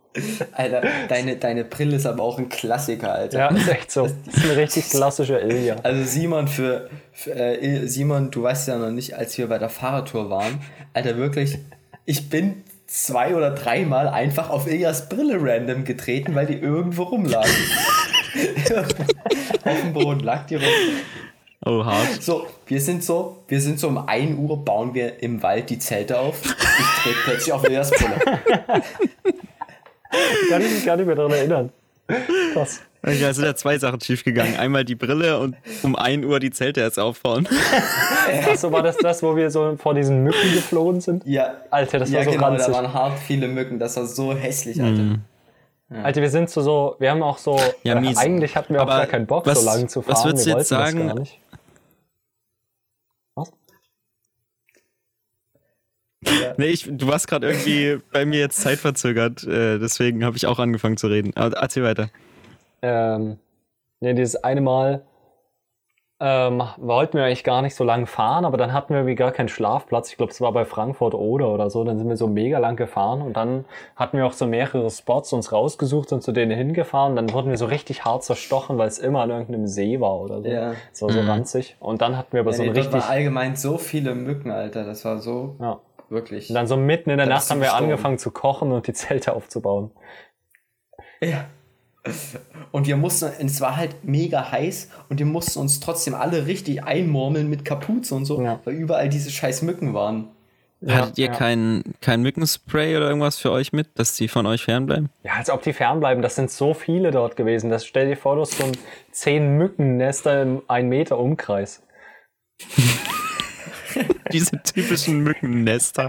Alter, deine, deine Brille ist aber auch ein Klassiker, Alter. Ja, ist echt so. Das ist ein richtig klassischer Ilja. Also Simon, für, für äh, Simon, du weißt ja noch nicht, als wir bei der Fahrradtour waren, Alter, wirklich, ich bin zwei oder dreimal einfach auf Iljas Brille random getreten, weil die irgendwo rumlag. (laughs) (laughs) auf dem Boden lag die rum. Oh, hart. So, wir sind so, wir sind so um 1 Uhr bauen wir im Wald die Zelte auf. Ich trete plötzlich auf Iljas Brille. Kann ich mich gar nicht mehr daran erinnern. Krass. Okay, es sind ja zwei Sachen schiefgegangen. Einmal die Brille und um 1 Uhr die Zelte erst aufbauen. Achso, war das das, wo wir so vor diesen Mücken geflohen sind? Ja, Alter, das ja war so genau, ranzig. da waren hart viele Mücken, das war so hässlich, Alter. Alter, wir sind so, so, wir haben auch so, Ja, äh, mies. eigentlich hatten wir auch gar keinen Bock, was- so lange zu fahren. was würdest du jetzt das sagen- Gar nicht. Was? Nee, ich, du warst gerade irgendwie bei mir jetzt zeitverzögert. Äh, deswegen habe ich auch angefangen zu reden. Aber erzähl weiter. Ähm, ne, dieses eine Mal ähm, wollten wir eigentlich gar nicht so lang fahren, aber dann hatten wir irgendwie gar keinen Schlafplatz. Ich glaube, es war bei Frankfurt oder oder so. Dann sind wir so mega lang gefahren und dann hatten wir auch so mehrere Spots uns rausgesucht und zu denen hingefahren. Dann wurden wir so richtig hart zerstochen, weil es immer an irgendeinem See war oder so. Ja. Es war so Mhm. ranzig. Und dann hatten wir aber Ja, so nee, ein richtig. war allgemein so viele Mücken, Alter. Das war so Ja. Wirklich. Und dann so mitten in der Nacht haben wir gestorben. angefangen zu kochen und die Zelte aufzubauen. Ja. Und wir mussten, es war halt mega heiß und wir mussten uns trotzdem alle richtig einmurmeln mit Kapuze und so, Ja. weil überall diese scheiß Mücken waren. Hattet ihr ja. kein, kein Mückenspray oder irgendwas für euch mit, dass die von euch fernbleiben? Ja, als ob die fernbleiben. Das sind so viele dort gewesen. Das stell dir vor, du hast so ein zehn Mückennester im 1 Meter Umkreis. (laughs) (laughs) Diese typischen Mückennester.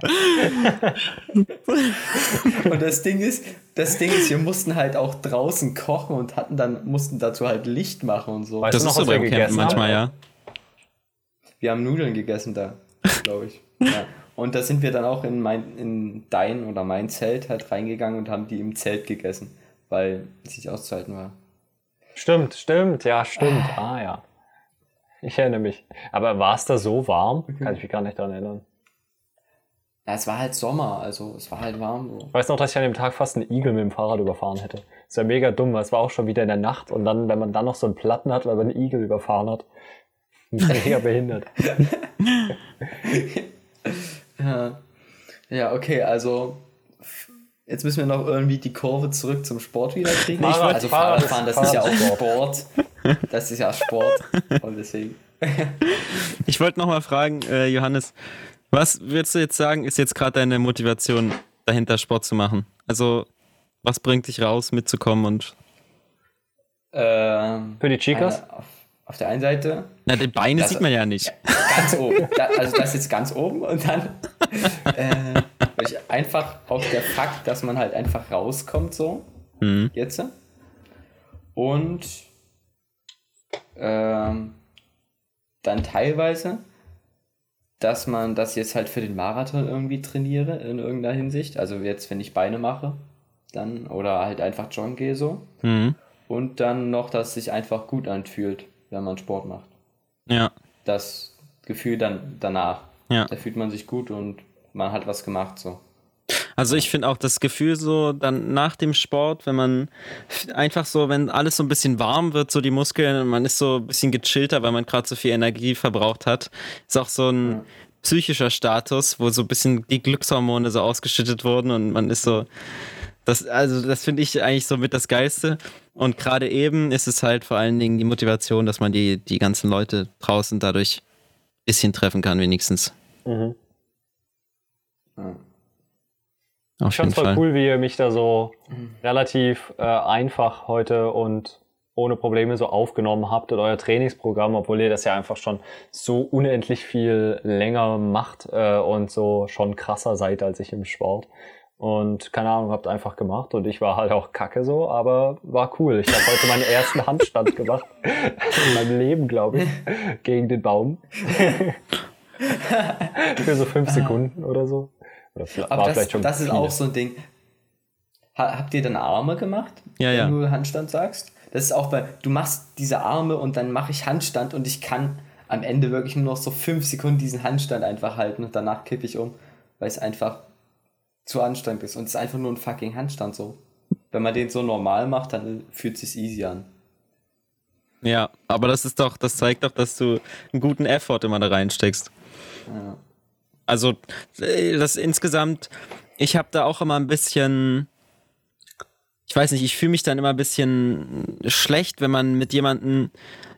Und das Ding ist, das Ding ist, wir mussten halt auch draußen kochen und hatten dann, mussten dazu halt Licht machen und so. Weißt Das du ist noch, so beim Campen manchmal, haben? ja. Wir haben Nudeln gegessen da, glaube ich. Ja. Und da sind wir dann auch in mein, in dein oder mein Zelt halt reingegangen und haben die im Zelt gegessen, weil es nicht auszuhalten war. Stimmt, stimmt, ja, stimmt. Ah ja. Ich erinnere mich. Aber war es da so warm? Kann ich mich gar nicht daran erinnern. Ja, es war halt Sommer, also es war halt warm. So. Ich weiß noch, dass ich an dem Tag fast einen Igel mit dem Fahrrad überfahren hätte. Das war mega dumm, weil es war auch schon wieder in der Nacht und dann, wenn man dann noch so einen Platten hat, weil man einen Igel überfahren hat, (laughs) mega behindert. (laughs) Ja. ja, okay, also jetzt müssen wir noch irgendwie die Kurve zurück zum Sport wieder kriegen. Fahrrad- also Fahrrad Fahrradfahren, das Fahrrad ist ja auch Sport. Das ist ja Sport. Und deswegen. (laughs) Ich wollte noch mal fragen, äh, Johannes, was würdest du jetzt sagen, ist jetzt gerade deine Motivation dahinter, Sport zu machen? Also, was bringt dich raus, mitzukommen und. Ähm, Für die Chicas? eine- auf, auf der einen Seite Na, die Beine Das- sieht man ja nicht. ganz oben. Da, also das jetzt ganz oben und dann äh, ich einfach auch der Fakt, dass man halt einfach rauskommt so. Mhm. Jetzt. Und ähm, dann teilweise, dass man das jetzt halt für den Marathon irgendwie trainiere in irgendeiner Hinsicht. Also jetzt, wenn ich Beine mache, dann oder halt einfach joggen gehe so. Mhm. Und dann noch, dass es sich einfach gut anfühlt, wenn man Sport macht. Ja. das Gefühl dann danach. Ja. Da fühlt man sich gut und man hat was gemacht so. Also ich finde auch das Gefühl so dann nach dem Sport, wenn man einfach so, wenn alles so ein bisschen warm wird, so die Muskeln, und man ist so ein bisschen gechillter, weil man gerade so viel Energie verbraucht hat, ist auch so ein psychischer Status, wo so ein bisschen die Glückshormone so ausgeschüttet wurden und man ist so, das, also das finde ich eigentlich so mit das Geilste. Und gerade eben ist es halt vor allen Dingen die Motivation, dass man die, die ganzen Leute draußen dadurch ein bisschen treffen kann, wenigstens. Mhm. Ja. Auf Ich fand's voll Fall. cool, wie ihr mich da so relativ äh, einfach heute und ohne Probleme so aufgenommen habt in euer Trainingsprogramm, obwohl ihr das ja einfach schon so unendlich viel länger macht äh, und so schon krasser seid als ich im Sport. Und keine Ahnung, habt einfach gemacht und ich war halt auch kacke so, aber war cool. Ich habe heute meinen ersten Handstand gemacht in meinem Leben, glaube ich, gegen den Baum. (laughs) Für so fünf Sekunden oder so. Oder vielleicht- Aber das, vielleicht schon das ist viele. auch so ein Ding. Ha, habt ihr dann Arme gemacht? Ja, ja. Wenn du Handstand sagst? Das ist auch bei, du machst diese Arme und dann mache ich Handstand und ich kann am Ende wirklich nur noch so fünf Sekunden diesen Handstand einfach halten und danach kippe ich um, weil es einfach zu anstrengend ist. Und es ist einfach nur ein fucking Handstand so. Wenn man den so normal macht, dann fühlt es sich easy an. Ja, aber das ist doch, das zeigt doch, dass du einen guten Effort immer da reinsteckst. Ja. Also, äh, das insgesamt, ich habe da auch immer ein bisschen, ich weiß nicht, ich fühle mich dann immer ein bisschen schlecht, wenn man mit jemandem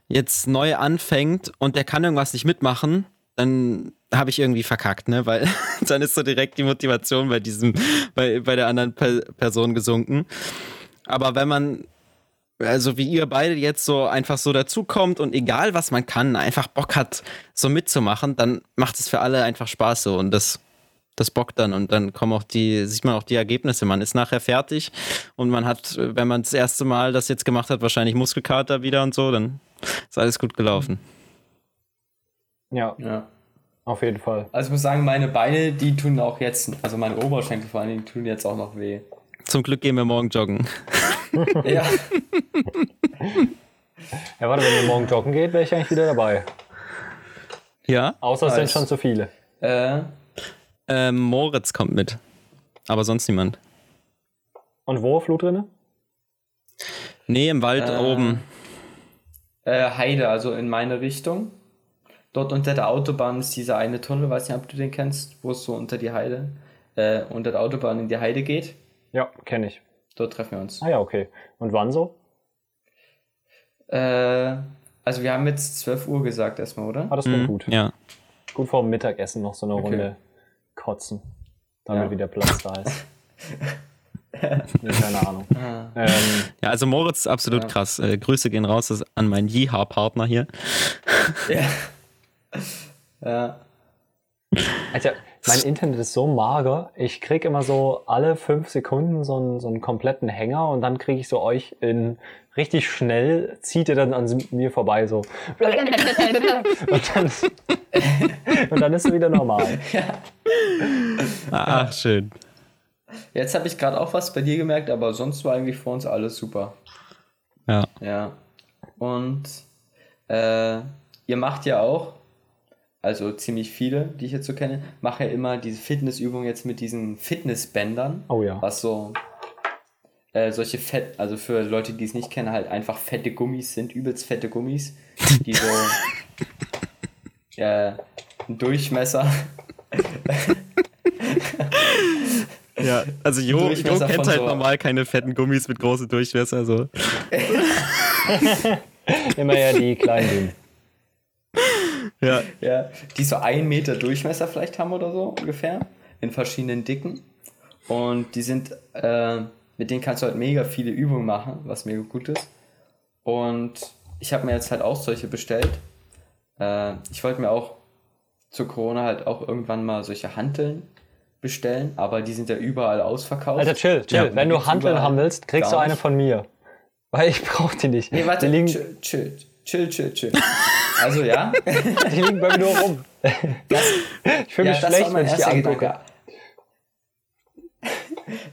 jetzt neu anfängt und der kann irgendwas nicht mitmachen, dann habe ich irgendwie verkackt, ne? Weil (laughs) dann ist so direkt die Motivation bei diesem, bei, bei der anderen per Person gesunken. Aber wenn man also wie ihr beide jetzt so einfach so dazukommt und egal was man kann, einfach Bock hat, so mitzumachen, dann macht es für alle einfach Spaß so und das, das bockt dann und dann kommen auch die, sieht man auch die Ergebnisse. Man ist nachher fertig und man hat, wenn man das erste Mal das jetzt gemacht hat, wahrscheinlich Muskelkater wieder und so, dann ist alles gut gelaufen. Ja, ja. auf jeden Fall. Also ich muss sagen, meine Beine, die tun auch jetzt, also meine Oberschenkel vor allem, die tun jetzt auch noch weh. Zum Glück gehen wir morgen joggen. Ja. Ja, warte, wenn ihr morgen joggen geht, wäre ich eigentlich wieder dabei. Ja? Außer es sind schon zu viele. äh, Ähm, Moritz kommt mit. Aber sonst niemand. Und wo, Flut drinne? Nee, im Wald Äh, oben. äh, Heide, also in meine Richtung. Dort unter der Autobahn ist dieser eine Tunnel, weiß nicht, ob du den kennst, wo es so unter die Heide, äh, unter der Autobahn in die Heide geht. Ja, kenne ich. Dort treffen wir uns. Ah ja, okay. Und wann so? Äh, also wir haben jetzt 12 Uhr gesagt erstmal, oder? Ah, das klingt Mhm, gut. Ja. Gut vor dem Mittagessen noch so eine Okay. Runde kotzen. Damit Ja. wieder Platz da ist. (laughs) nee, keine Ahnung. Ah. Ähm, Ja, also Moritz ist absolut Ja. krass. Äh, Grüße gehen raus an meinen Jiha-Partner hier. Ja. (laughs) ja. Alter, mein Internet ist so mager. Ich krieg immer so alle fünf Sekunden so einen, so einen kompletten Hänger und dann kriege ich so euch in richtig schnell, zieht ihr dann an mir vorbei so. (laughs) Und dann, (laughs) und dann ist es wieder normal. (laughs) Ach, schön. Jetzt habe ich gerade auch was bei dir gemerkt, aber sonst war eigentlich vor uns alles super. Ja. Ja. Und äh, ihr macht ja auch, also ziemlich viele, die ich jetzt so kenne, machen ja immer diese Fitnessübungen jetzt mit diesen Fitnessbändern. Oh ja. Was so äh, solche Fett, also für Leute, die es nicht kennen, halt einfach fette Gummis sind, übelst fette Gummis, die so (laughs) ja, einen Durchmesser Ja, also Jo, Jo kennt halt so- normal keine fetten Gummis mit großen Durchmesser. So. (laughs) Immer ja die kleinen. Ja. Ja, die so einen Meter Durchmesser vielleicht haben oder so ungefähr, in verschiedenen Dicken. Und die sind, äh, mit denen kannst du halt mega viele Übungen machen, was mega gut ist. Und ich habe mir jetzt halt auch solche bestellt. Äh, ich wollte mir auch zu Corona halt auch irgendwann mal solche Hanteln bestellen, aber die sind ja überall ausverkauft. Alter, chill, chill. Ja. Wenn du überall. haben willst, kriegst du eine nicht. von mir. Weil ich brauch die nicht. nee, warte, die, liegen, chill, chill, chill, chill, chill. Also ja, (laughs) die liegen bei mir nur rum. ich fühle Ja, mich das schlecht, war mein wenn ich die erster angucke. Gedanke.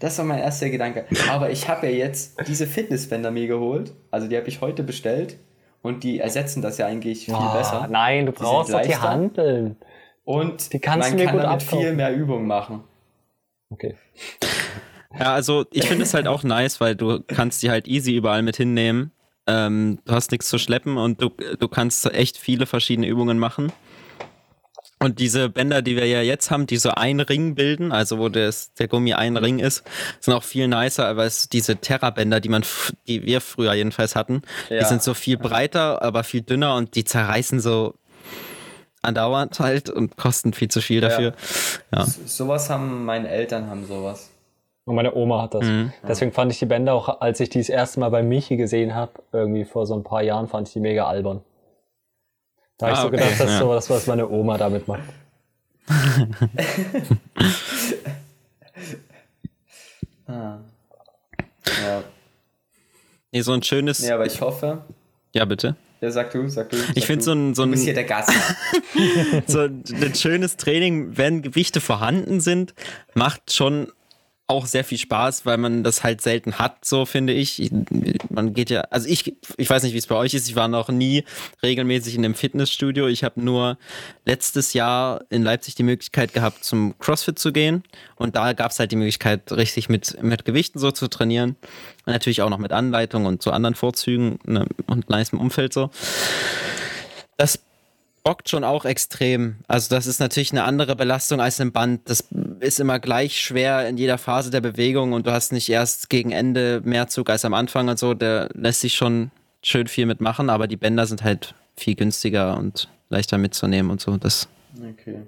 Das war mein erster Gedanke. Aber ich habe ja jetzt diese Fitnessbänder mir geholt. Also die habe ich heute bestellt. und die ersetzen das ja eigentlich viel Ah, besser. Nein, du brauchst doch die. Handeln. Und Die kannst man du mir kann gut damit abkaufen. viel mehr Übungen machen. Okay. Ja, also ich finde es halt auch nice, weil du kannst die halt easy überall mit hinnehmen. Ähm, du hast nichts zu schleppen und du, du kannst echt viele verschiedene Übungen machen. Und diese Bänder, die wir ja jetzt haben, die so einen Ring bilden, also wo das, der Gummi ein Ring ist, sind auch viel nicer, aber es, diese Terra-Bänder, die man, die wir früher jedenfalls hatten, die Ja. sind so viel breiter, aber viel dünner und die zerreißen so andauernd halt und kosten viel zu viel dafür. Ja. So, sowas haben meine Eltern haben sowas. Und meine Oma hat das. Mhm. Deswegen fand ich die Bänder auch, als ich die das erste Mal bei Michi gesehen habe, irgendwie vor so ein paar Jahren, fand ich die mega albern. Da habe ich Ah, so okay, gedacht, das ist ja. so das, was meine Oma damit macht. (laughs) Ah. Ja. Nee, so ein schönes. Nee, aber ich hoffe. Ja, bitte. Ja, sag du, sag du. Ich sag finde du. so ein, so Du ein bist hier der Gast. (laughs) so ein schönes Training, wenn Gewichte vorhanden sind, macht schon auch sehr viel Spaß, weil man das halt selten hat, so finde ich. Man geht ja, also ich, ich weiß nicht, wie es bei euch ist, ich war noch nie regelmäßig in einem Fitnessstudio. Ich habe nur letztes Jahr in Leipzig die Möglichkeit gehabt, zum CrossFit zu gehen. Und da gab es halt die Möglichkeit, richtig mit, mit Gewichten so zu trainieren. Und natürlich auch noch mit Anleitung und so anderen Vorzügen ne, und nice Umfeld so. Das bockt schon auch extrem. Also das ist natürlich eine andere Belastung als im Band. Das ist immer gleich schwer in jeder Phase der Bewegung und du hast nicht erst gegen Ende mehr Zug als am Anfang und so. Der lässt sich schon schön viel mitmachen, aber die Bänder sind halt viel günstiger und leichter mitzunehmen und so. Das Okay.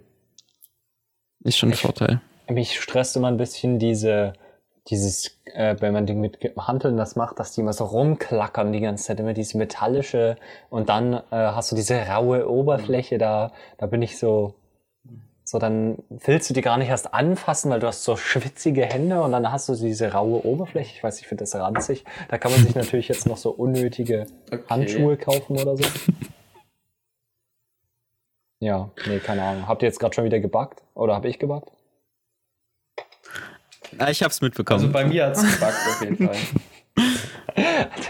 ist schon ein Vorteil. Mich stresst immer ein bisschen diese, dieses, äh, wenn man die mit Hanteln das macht, dass die immer so rumklackern die ganze Zeit, immer diese metallische und dann äh, hast du diese raue Oberfläche da, da bin ich so, so dann willst du die gar nicht erst anfassen, weil du hast so schwitzige Hände und dann hast du diese raue Oberfläche. Ich weiß, ich finde das ranzig. Da kann man sich (laughs) natürlich jetzt noch so unnötige Okay. Handschuhe kaufen oder so. Ja, nee, keine Ahnung. Habt ihr jetzt gerade schon wieder gebackt? Oder habe ich gebackt? Ja, ich hab's mitbekommen. Also bei mir hat es (laughs) gebackt auf jeden Fall. (laughs)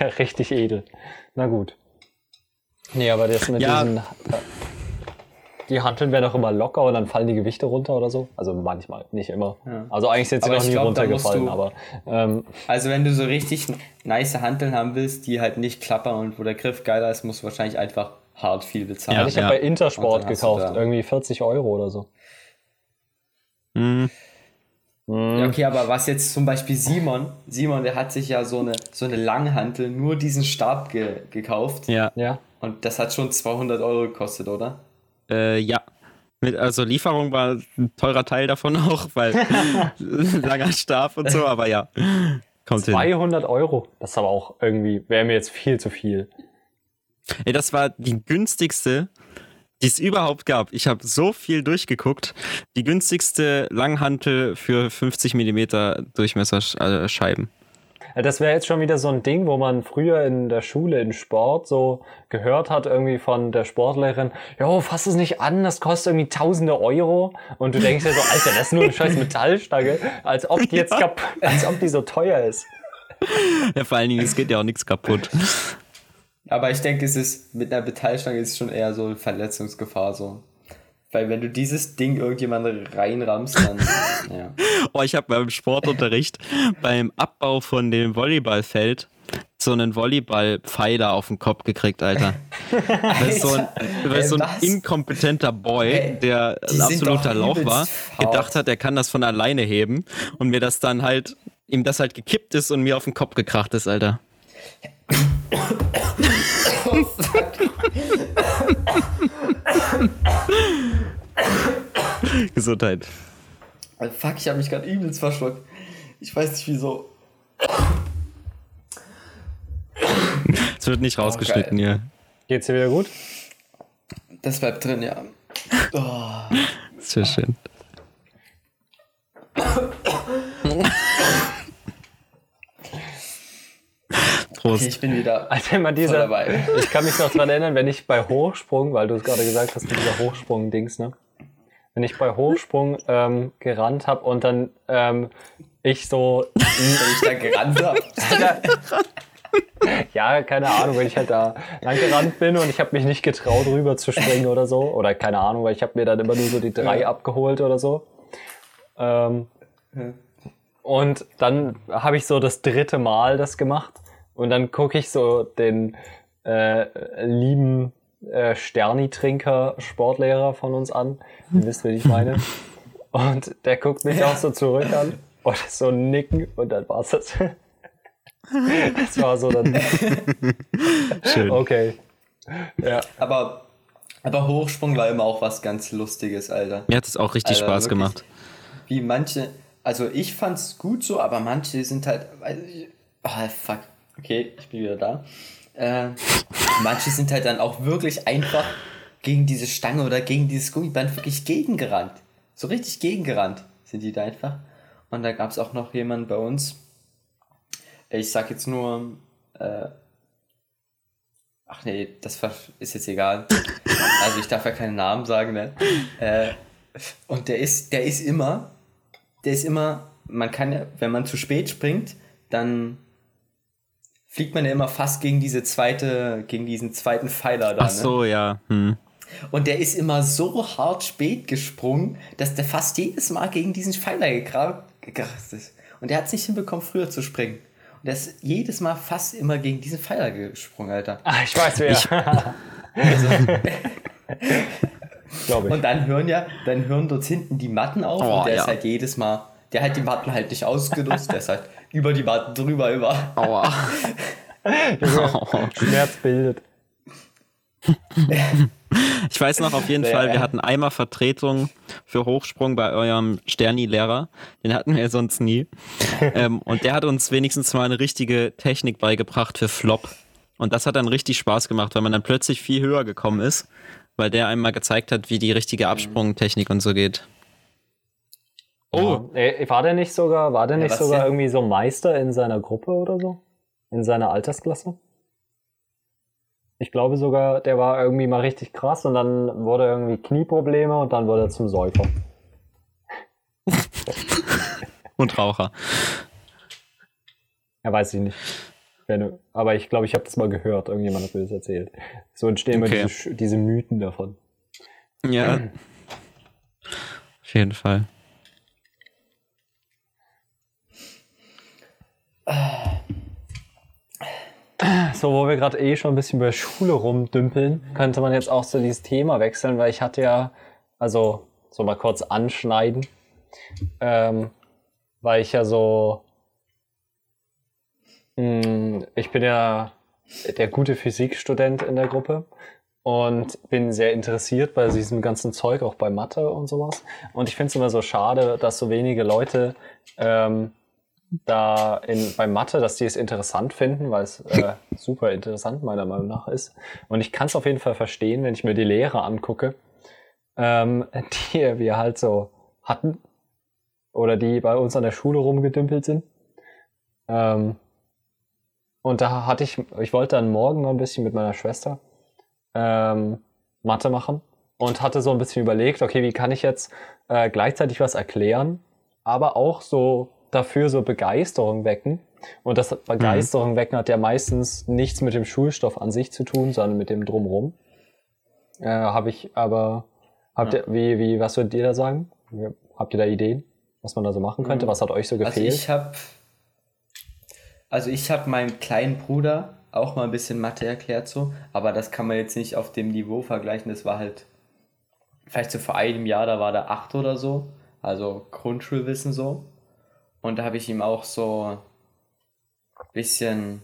Der richtig edel. Na gut. Nee, aber das mit Ja. diesen. Die Hanteln werden auch immer locker und dann fallen die Gewichte runter oder so. Also manchmal, nicht immer. Ja. Also eigentlich sind sie Aber noch nie glaub, runtergefallen, du- aber ähm, Also wenn du so richtig nice Hanteln haben willst, die halt nicht klappern und wo der Griff geiler ist, musst du wahrscheinlich einfach hart viel bezahlen. Ja, ich habe bei Intersport gekauft, irgendwie 40 Euro oder so. Hm, Ja, okay, aber was jetzt zum Beispiel Simon, Simon, der hat sich ja so eine, so eine Langhantel, nur diesen Stab ge gekauft ja, Ja. und das hat schon 200 Euro gekostet, oder? äh, ja. Mit, also Lieferung war ein teurer Teil davon (laughs) auch, weil (laughs) langer Stab und so, aber ja. Kommt hin. 200 Euro. Das ist aber auch irgendwie, wäre mir jetzt viel zu viel. Ey, das war die günstigste, die es überhaupt gab. Ich habe so viel durchgeguckt. Die günstigste Langhantel für 50 Millimeter Durchmesserscheiben. Ja, Das wäre jetzt schon wieder so ein Ding, wo man früher in der Schule in Sport so gehört hat, irgendwie von der Sportlehrerin, jo, fass es nicht an, das kostet irgendwie tausende Euro. Und du denkst dir so, Alter, das ist nur eine scheiß (laughs) Metallstange, als ob die jetzt kap als ob die so teuer ist. Ja, vor allen Dingen, es geht ja auch nichts kaputt. Aber ich denke, es ist mit einer Metallstange ist schon eher so eine Verletzungsgefahr so. Weil wenn du dieses Ding irgendjemand reinrammst, dann (laughs) ja. Oh, ich habe beim Sportunterricht beim Abbau von dem Volleyballfeld so einen Volleyballpfeiler auf den Kopf gekriegt, Alter. Ist so ein, ist so ein inkompetenter Boy, Ey, der ein absoluter Lauch war, gedacht hat, er kann das von alleine heben und mir das dann halt, ihm das halt gekippt ist und mir auf den Kopf gekracht ist, Alter. (coughs) Gesundheit. Also fuck, ich habe mich gerade übelst verschluckt. Ich weiß nicht wieso. Es wird nicht rausgeschnitten hier. Geht's dir wieder gut? Das bleibt drin, ja. Das ist ja schön. Prost. Okay, ich bin wieder (laughs) Alter, immer dieser, dabei. (laughs) ich kann mich noch dran erinnern, wenn ich bei Hochsprung, weil du es gerade gesagt hast, mit dieser Hochsprung-Dings, ne? Wenn ich bei Hochsprung ähm, gerannt habe und dann ähm, ich so (laughs) Wenn ich da gerannt habe. ja, keine Ahnung, wenn ich halt da lang gerannt bin und ich habe mich nicht getraut, rüber zu springen oder so. Oder keine Ahnung, weil ich habe mir dann immer nur so die drei ja. abgeholt oder so. Ähm, ja. Und dann habe ich so das dritte Mal das gemacht. Und dann gucke ich so den äh, lieben äh, Sterni-Trinker, Sportlehrer von uns an. Ihr wisst, wen ich meine. (laughs) Und der guckt mich auch so zurück an und so nicken und dann war's das. (laughs) das war so dann. Schön. Okay. Ja. Aber, aber Hochsprung war immer auch was ganz Lustiges, Alter. Mir hat es auch richtig Alter, Spaß wirklich, gemacht. Wie manche, also ich fand's gut so, aber manche sind halt. Oh, fuck. Okay, ich bin wieder da. Äh, manche sind halt dann auch wirklich einfach gegen diese Stange oder gegen dieses Gummiband wirklich gegengerannt. So richtig gegengerannt sind die da einfach. Und da gab es auch noch jemanden bei uns. Ich sag jetzt nur, äh, ach nee, das ist jetzt egal. Also ich darf ja keinen Namen sagen, ne? Äh, und der ist, der ist immer, der ist immer, man kann ja, wenn man zu spät springt, dann fliegt man ja immer fast gegen diese zweite, gegen diesen zweiten Pfeiler da. Ach ne? so, ne? ja. Hm. Und der ist immer so hart spät gesprungen, dass der fast jedes Mal gegen diesen Pfeiler gekracht ist. Und der hat es nicht hinbekommen, früher zu springen. Und der ist jedes Mal fast immer gegen diesen Pfeiler gesprungen, Alter. Ah, ich weiß wer. Ich, (laughs) also, ich. Und dann hören ja, dann hören dort hinten die Matten auf oh, und der ja. ist halt jedes Mal, der hat die Matten halt nicht ausgenutzt, der ist halt über die Matten drüber über. (laughs) Aua. Schmerz bildet. (laughs) Ich weiß noch auf jeden ja, Fall, wir hatten einmal Vertretung für Hochsprung bei eurem Sterni-Lehrer. Den hatten wir sonst nie. ähm, und der hat uns wenigstens mal eine richtige Technik beigebracht für Flop. Und das hat dann richtig Spaß gemacht, weil man dann plötzlich viel höher gekommen ist, weil der einmal gezeigt hat, wie die richtige Absprungtechnik und so geht. Oh. Ja. War der nicht sogar, war der nicht sogar irgendwie so Meister in seiner Gruppe oder so? In seiner Altersklasse? Ich glaube sogar, der war irgendwie mal richtig krass und dann wurde irgendwie Knieprobleme und dann wurde er zum Säufer. (laughs) und Raucher. Ja, weiß ich nicht. Aber ich glaube, ich habe das mal gehört. Irgendjemand hat mir das erzählt. So entstehen okay. immer diese, diese Mythen davon. Ja. (clears throat) Auf jeden Fall. So, wo wir gerade eh schon ein bisschen über Schule rumdümpeln, könnte man jetzt auch zu dieses Thema wechseln, weil ich hatte ja, also so mal kurz anschneiden, ähm, weil ich ja so, mh, hm, ich bin ja der gute Physikstudent in der Gruppe und bin sehr interessiert bei diesem ganzen Zeug, auch bei Mathe und sowas. Und ich finde es immer so schade, dass so wenige Leute ähm, da in, bei Mathe, dass die es interessant finden, weil es äh, (laughs) super interessant meiner Meinung nach ist. Und ich kann es auf jeden Fall verstehen, wenn ich mir die Lehrer angucke, ähm, (laughs) die wir halt so hatten oder die bei uns an der Schule rumgedümpelt sind. Ähm, und da hatte ich, ich wollte dann morgen noch ein bisschen mit meiner Schwester ähm, Mathe machen und hatte so ein bisschen überlegt, okay, wie kann ich jetzt äh, gleichzeitig was erklären, aber auch so dafür so Begeisterung wecken. Und das Begeisterung mhm. wecken hat ja meistens nichts mit dem Schulstoff an sich zu tun, sondern mit dem Drumherum. Äh, Habe ich aber, habt ja. ihr, wie, wie, was würdet ihr da sagen? Habt ihr da Ideen, was man da so machen könnte? Mhm. Was hat euch so also gefehlt? Also ich habe also ich habe meinem kleinen Bruder auch mal ein bisschen Mathe erklärt so, aber das kann man jetzt nicht auf dem Niveau vergleichen. Das war halt vielleicht so vor einem Jahr, da war der acht oder so, also Grundschulwissen so. Und da habe ich ihm auch so ein bisschen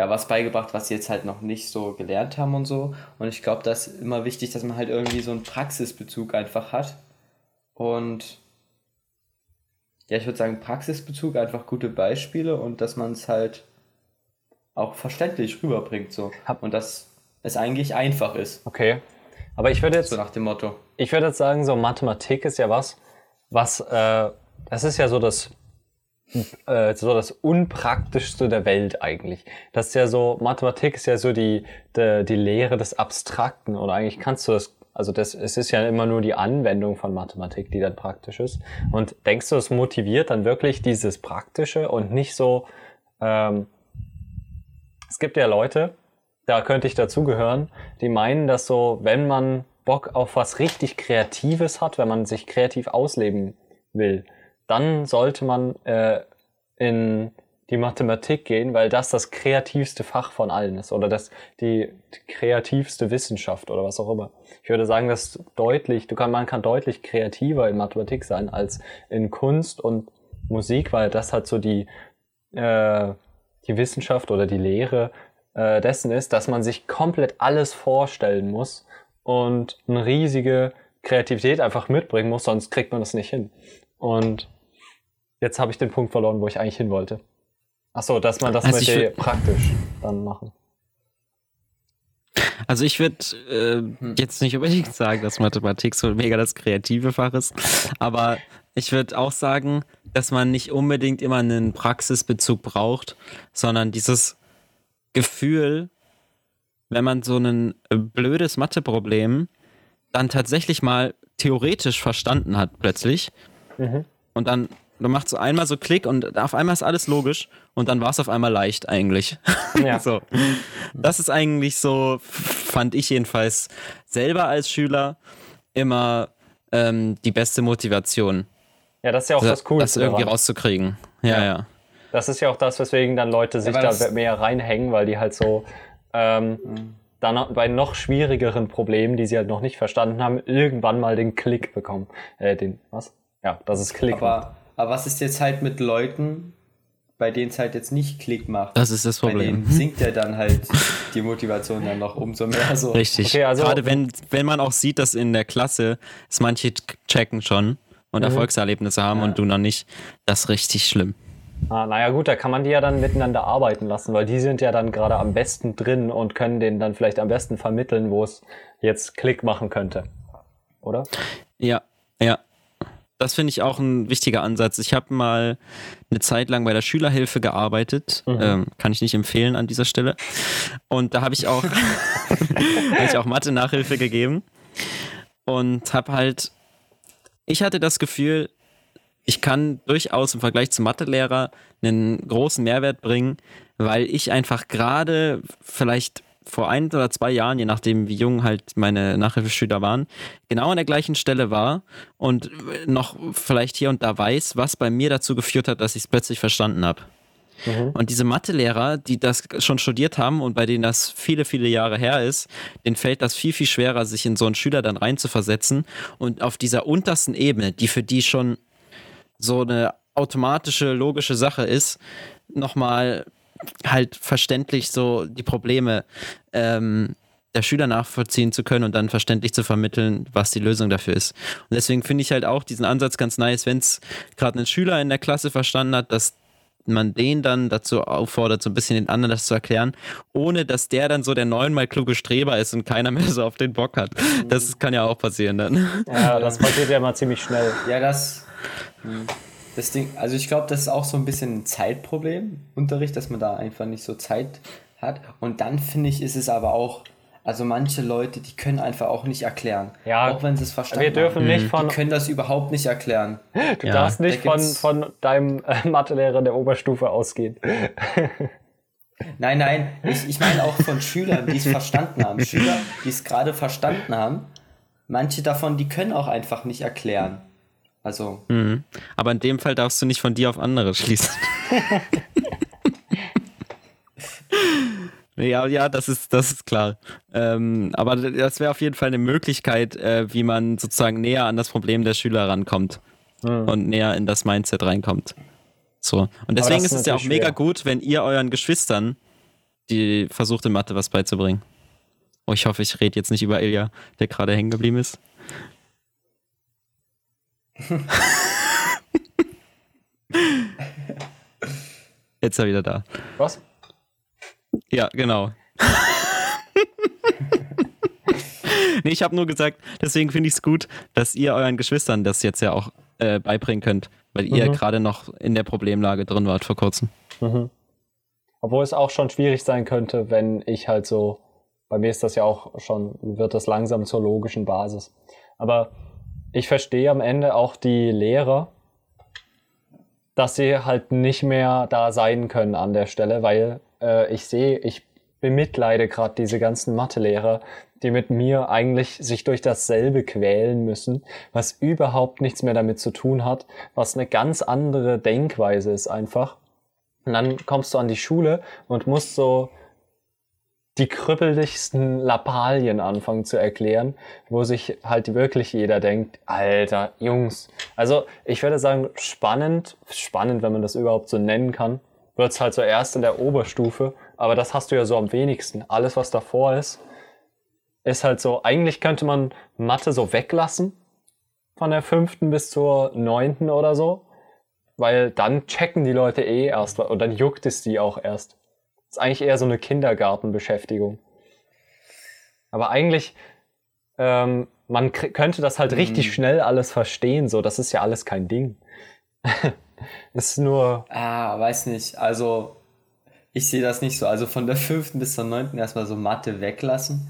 ja, was beigebracht, was sie jetzt halt noch nicht so gelernt haben und so. Und ich glaube, das ist immer wichtig, dass man halt irgendwie so einen Praxisbezug einfach hat. Und ja, ich würde sagen, Praxisbezug, einfach gute Beispiele und dass man es halt auch verständlich rüberbringt so. Und dass es eigentlich einfach ist. Okay. Aber ich würde jetzt. So nach dem Motto. Ich würde jetzt sagen, so Mathematik ist ja was, was äh, das ist ja so das, äh, so das Unpraktischste der Welt eigentlich. Das ist ja so, Mathematik ist ja so die, die, die Lehre des Abstrakten. Und eigentlich kannst du das, also das, es ist ja immer nur die Anwendung von Mathematik, die dann praktisch ist. Und denkst du, es motiviert dann wirklich dieses Praktische und nicht so, ähm, Es gibt ja Leute, da könnte ich dazugehören, die meinen, dass so, wenn man Bock auf was richtig Kreatives hat, wenn man sich kreativ ausleben will, dann sollte man äh, in die Mathematik gehen, weil das das kreativste Fach von allen ist oder das die kreativste Wissenschaft oder was auch immer. Ich würde sagen, dass deutlich, du kann, man kann deutlich kreativer in Mathematik sein als in Kunst und Musik, weil das halt so die äh, die Wissenschaft oder die Lehre äh, dessen ist, dass man sich komplett alles vorstellen muss und eine riesige Kreativität einfach mitbringen muss, sonst kriegt man das nicht hin. Und jetzt habe ich den Punkt verloren, wo ich eigentlich hin wollte. Ach so, dass man das also mit praktisch dann machen. Also ich würde äh, jetzt nicht unbedingt (laughs) sagen, dass Mathematik so mega das kreative Fach ist, aber ich würde auch sagen, dass man nicht unbedingt immer einen Praxisbezug braucht, sondern dieses Gefühl, wenn man so ein äh, blödes Matheproblem dann tatsächlich mal theoretisch verstanden hat plötzlich mhm. und dann dann macht so einmal so Klick und auf einmal ist alles logisch und dann war es auf einmal leicht eigentlich. (laughs) Ja. so. Das ist eigentlich so, fand ich jedenfalls selber als Schüler immer ähm, die beste Motivation. Ja, das ist ja auch das, das Coolste. Das irgendwie daran. rauszukriegen. Ja, ja, ja, Das ist ja auch das, weswegen dann Leute sich ja, da mehr reinhängen, weil die halt so ähm, mhm. dann bei noch schwierigeren Problemen, die sie halt noch nicht verstanden haben, irgendwann mal den Klick bekommen. Äh, den, was? Ja, das ist Klick. Aber, aber was ist jetzt halt mit Leuten, bei denen es halt jetzt nicht Klick macht? Das ist das Problem. Bei denen sinkt ja dann halt die Motivation dann noch umso mehr. So. Richtig. Okay, also Gerade wenn, wenn man auch sieht, dass in der Klasse es manche checken schon und mhm. Erfolgserlebnisse haben ja. und du noch nicht, das ist richtig schlimm. Ah, naja gut, da kann man die ja dann miteinander arbeiten lassen, weil die sind ja dann gerade am besten drin und können denen dann vielleicht am besten vermitteln, wo es jetzt Klick machen könnte. Oder? Ja, ja. Das finde ich auch ein wichtiger Ansatz. Ich habe mal eine Zeit lang bei der Schülerhilfe gearbeitet. Mhm. Ähm, kann ich nicht empfehlen an dieser Stelle. Und da habe ich auch, (laughs) hab ich auch Mathe-Nachhilfe gegeben. Und habe halt ich hatte das Gefühl, ich kann durchaus im Vergleich zum Mathelehrer einen großen Mehrwert bringen, weil ich einfach gerade vielleicht vor ein oder zwei Jahren, je nachdem wie jung halt meine Nachhilfeschüler waren, genau an der gleichen Stelle war und noch vielleicht hier und da weiß, was bei mir dazu geführt hat, dass ich es plötzlich verstanden habe. Mhm. Und diese Mathelehrer, die das schon studiert haben und bei denen das viele, viele Jahre her ist, denen fällt das viel, viel schwerer, sich in so einen Schüler dann reinzuversetzen und auf dieser untersten Ebene, die für die schon so eine automatische, logische Sache ist, nochmal halt verständlich so die Probleme ähm, der Schüler nachvollziehen zu können und dann verständlich zu vermitteln, was die Lösung dafür ist. Und deswegen finde ich halt auch diesen Ansatz ganz nice, wenn es gerade ein Schüler in der Klasse verstanden hat, dass man den dann dazu auffordert, so ein bisschen den anderen das zu erklären, ohne dass der dann so der neunmal kluge Streber ist und keiner mehr (laughs) so auf den Bock hat. Das kann ja auch passieren dann. Ja, das passiert ja mal ziemlich schnell. Ja, das. Das Ding, also ich glaube, das ist auch so ein bisschen ein Zeitproblem, Unterricht, dass man da einfach nicht so Zeit hat. Und dann finde ich, ist es aber auch also manche Leute, die können einfach auch nicht erklären. Ja, auch wenn sie es verstanden wir dürfen haben. Nicht von, die können das überhaupt nicht erklären. Du ja, darfst nicht von, von deinem äh, Mathelehrer der Oberstufe ausgehen. Nein, nein, ich, ich meine auch von Schülern, die es (laughs) verstanden haben. Schüler, die es gerade verstanden haben. Manche davon, die können auch einfach nicht erklären. Also. Mhm. Aber in dem Fall darfst du nicht von dir auf andere schließen. (laughs) Ja, ja, das ist, das ist klar. Ähm, aber das wäre auf jeden Fall eine Möglichkeit, äh, wie man sozusagen näher an das Problem der Schüler rankommt mhm. und näher in das Mindset reinkommt. So. Und deswegen ist, ist es ja auch mega schwer. gut, wenn ihr euren Geschwistern die versucht in Mathe was beizubringen. Oh, ich hoffe, ich rede jetzt nicht über Ilja, der gerade hängen geblieben ist. (laughs) Jetzt ist er wieder da. Was? Ja, genau. (laughs) nee, ich habe nur gesagt, deswegen finde ich es gut, dass ihr euren Geschwistern das jetzt ja auch äh, beibringen könnt, weil mhm. ihr gerade noch in der Problemlage drin wart vor kurzem. Mhm. Obwohl es auch schon schwierig sein könnte, wenn ich halt so, bei mir ist das ja auch schon, wird das langsam zur logischen Basis. Aber ich verstehe am Ende auch die Lehrer, dass sie halt nicht mehr da sein können an der Stelle, weil äh, ich sehe, ich bemitleide gerade diese ganzen Mathelehrer, die mit mir eigentlich sich durch dasselbe quälen müssen, was überhaupt nichts mehr damit zu tun hat, was eine ganz andere Denkweise ist einfach. Und dann kommst du an die Schule und musst so die krüppeligsten Lappalien anfangen zu erklären, wo sich halt wirklich jeder denkt, Alter, Jungs. Also ich würde sagen, spannend, spannend, wenn man das überhaupt so nennen kann, wird's halt so erst in der Oberstufe, aber das hast du ja so am wenigsten. Alles, was davor ist, ist halt so, eigentlich könnte man Mathe so weglassen, von der fünften bis zur neunten oder so, weil dann checken die Leute eh erst und dann juckt es die auch erst. Das ist eigentlich eher so eine Kindergartenbeschäftigung. Aber eigentlich, ähm, man könnte das halt richtig Mhm. schnell alles verstehen, so, das ist ja alles kein Ding. (laughs) ist nur, Ah, weiß nicht. Also, ich sehe das nicht so. Also von der fünften bis zur neunten erstmal so Mathe weglassen.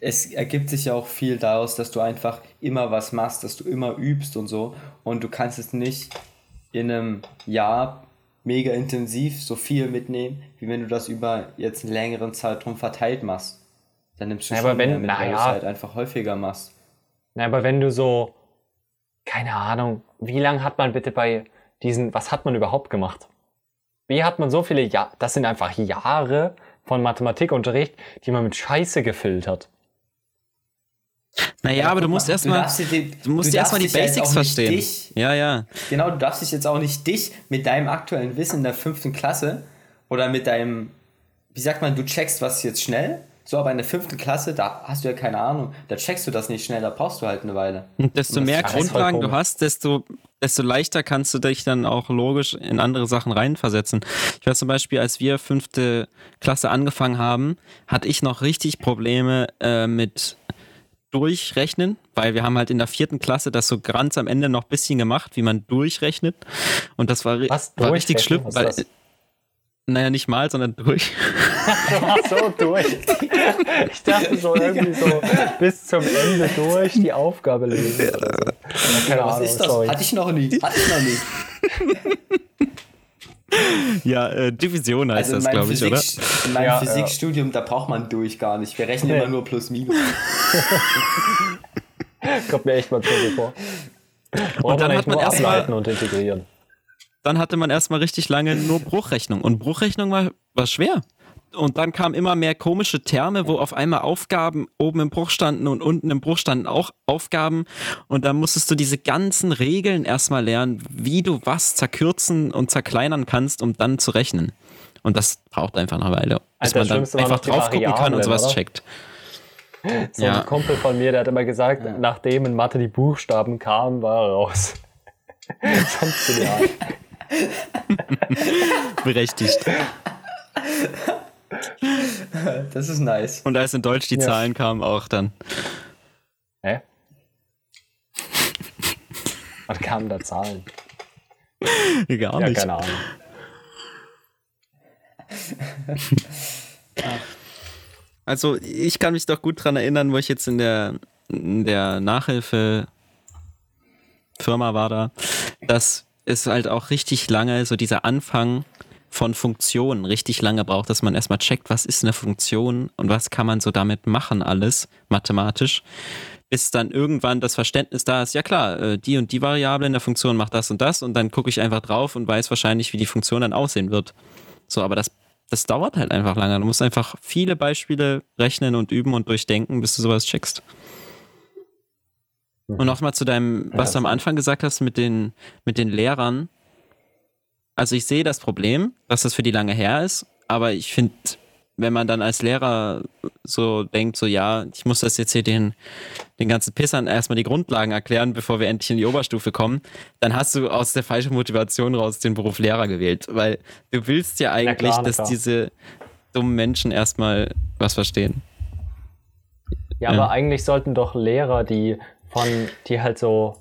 Es ergibt sich ja auch viel daraus, dass du einfach immer was machst, dass du immer übst und so. Und du kannst es nicht in einem Jahr mega intensiv so viel mitnehmen, wie wenn du das über jetzt einen längeren Zeitraum verteilt machst. Dann nimmst du Ja, schon wenn- mehr mit, weil du es naja. halt einfach häufiger machst. na, aber wenn du so, keine Ahnung, wie lange hat man bitte bei diesen, was hat man überhaupt gemacht? Wie hat man so viele Jahre, das sind einfach Jahre von Mathematikunterricht, die man mit Scheiße gefüllt hat. Naja, aber du musst Du erstmal, die- du musst du erstmal die Basics verstehen. dich- Ja, ja. Genau, du darfst dich jetzt auch nicht dich mit deinem aktuellen Wissen in der fünften Klasse oder mit deinem, wie sagt man, du checkst was jetzt schnell, so aber in der fünften Klasse, da hast du ja keine Ahnung, da checkst du das nicht schnell, da brauchst du halt eine Weile. Und desto Das mehr Grundlagen du hast, desto, desto leichter kannst du dich dann auch logisch in andere Sachen reinversetzen. Ich weiß zum Beispiel, als wir fünfte Klasse angefangen haben, hatte ich noch richtig Probleme äh, mit Durchrechnen, weil wir haben halt in der vierten Klasse das so ganz am Ende noch ein bisschen gemacht, wie man durchrechnet. Und das war, Was? war richtig schlimm, Was weil, naja, nicht mal, sondern durch. Ach (laughs) so, durch. Ich dachte so irgendwie so bis zum Ende durch die Aufgabe so. Ja, keine Was Ahnung, ist das? sorry. Hatte ich noch nie, hatte ich noch nie. (laughs) ja, äh, Division heißt Also in das, meinem, glaube ich, oder? In meinem Ja, Physikstudium, da braucht man durch gar nicht. Wir rechnen Nee. immer nur plus minus. (laughs) Kommt mir echt mal so vor. Und dann hat man erst mal- ableiten und integrieren. dann hatte man erstmal richtig lange nur Bruchrechnung. Und Bruchrechnung war, war schwer. Und dann kamen immer mehr komische Terme, wo auf einmal Aufgaben oben im Bruch standen und unten im Bruch standen auch Aufgaben. Und dann musstest du diese ganzen Regeln erstmal lernen, wie du was zerkürzen und zerkleinern kannst, um dann zu rechnen. Und das braucht einfach eine Weile, bis Alter, man dann einfach drauf gucken kann und sowas oder? checkt. So Ja. ein Kumpel von mir, der hat immer gesagt, nachdem in Mathe die Buchstaben kamen, war er raus. (laughs) Sonst genial. Berechtigt. (laughs) Das ist nice. Und als in Deutsch die Ja. Zahlen kamen, auch dann. Hä? Was kamen da Zahlen? Gar Ja, nicht. keine Ahnung. (laughs) Also ich kann mich doch gut dran erinnern, wo ich jetzt in der, in der Nachhilfe Firma war da, dass es halt auch richtig lange, so dieser Anfang von Funktionen richtig lange braucht, dass man erstmal checkt, was ist eine Funktion und was kann man so damit machen alles, mathematisch, bis dann irgendwann das Verständnis da ist, ja klar, äh, die und die Variable in der Funktion macht das und das und dann gucke ich einfach drauf und weiß wahrscheinlich, wie die Funktion dann aussehen wird. So, aber das, das dauert halt einfach lange. Du musst einfach viele Beispiele rechnen und üben und durchdenken, bis du sowas checkst. Und nochmal zu deinem, was du am Anfang gesagt hast mit den, mit den Lehrern. Also ich sehe das Problem, dass das für die lange her ist, aber ich finde, wenn man dann als Lehrer so denkt, so ja, ich muss das jetzt hier den, den ganzen Pissern erstmal die Grundlagen erklären, bevor wir endlich in die Oberstufe kommen, dann hast du aus der falschen Motivation raus den Beruf Lehrer gewählt, weil du willst ja eigentlich, klar, dass klar. diese dummen Menschen erstmal was verstehen. Ja, Ja. aber eigentlich sollten doch Lehrer, die von, die halt so,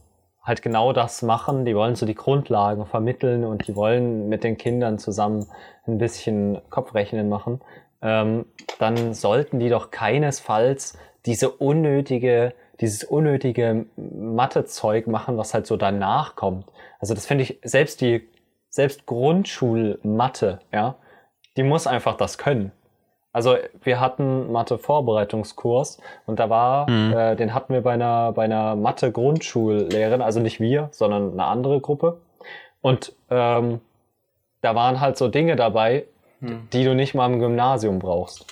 halt genau das machen, die wollen so die Grundlagen vermitteln und die wollen mit den Kindern zusammen ein bisschen Kopfrechnen machen, ähm, dann sollten die doch keinesfalls diese unnötige, dieses unnötige Mathezeug machen, was halt so danach kommt. Also das finde ich, selbst die, selbst Grundschulmathe, ja, die muss einfach das können. Also wir hatten Mathe-Vorbereitungskurs und da war, Mhm. äh, den hatten wir bei einer, bei einer Mathe-Grundschullehrerin, also nicht wir, sondern eine andere Gruppe. Und ähm, da waren halt so Dinge dabei, Hm. die du nicht mal im Gymnasium brauchst.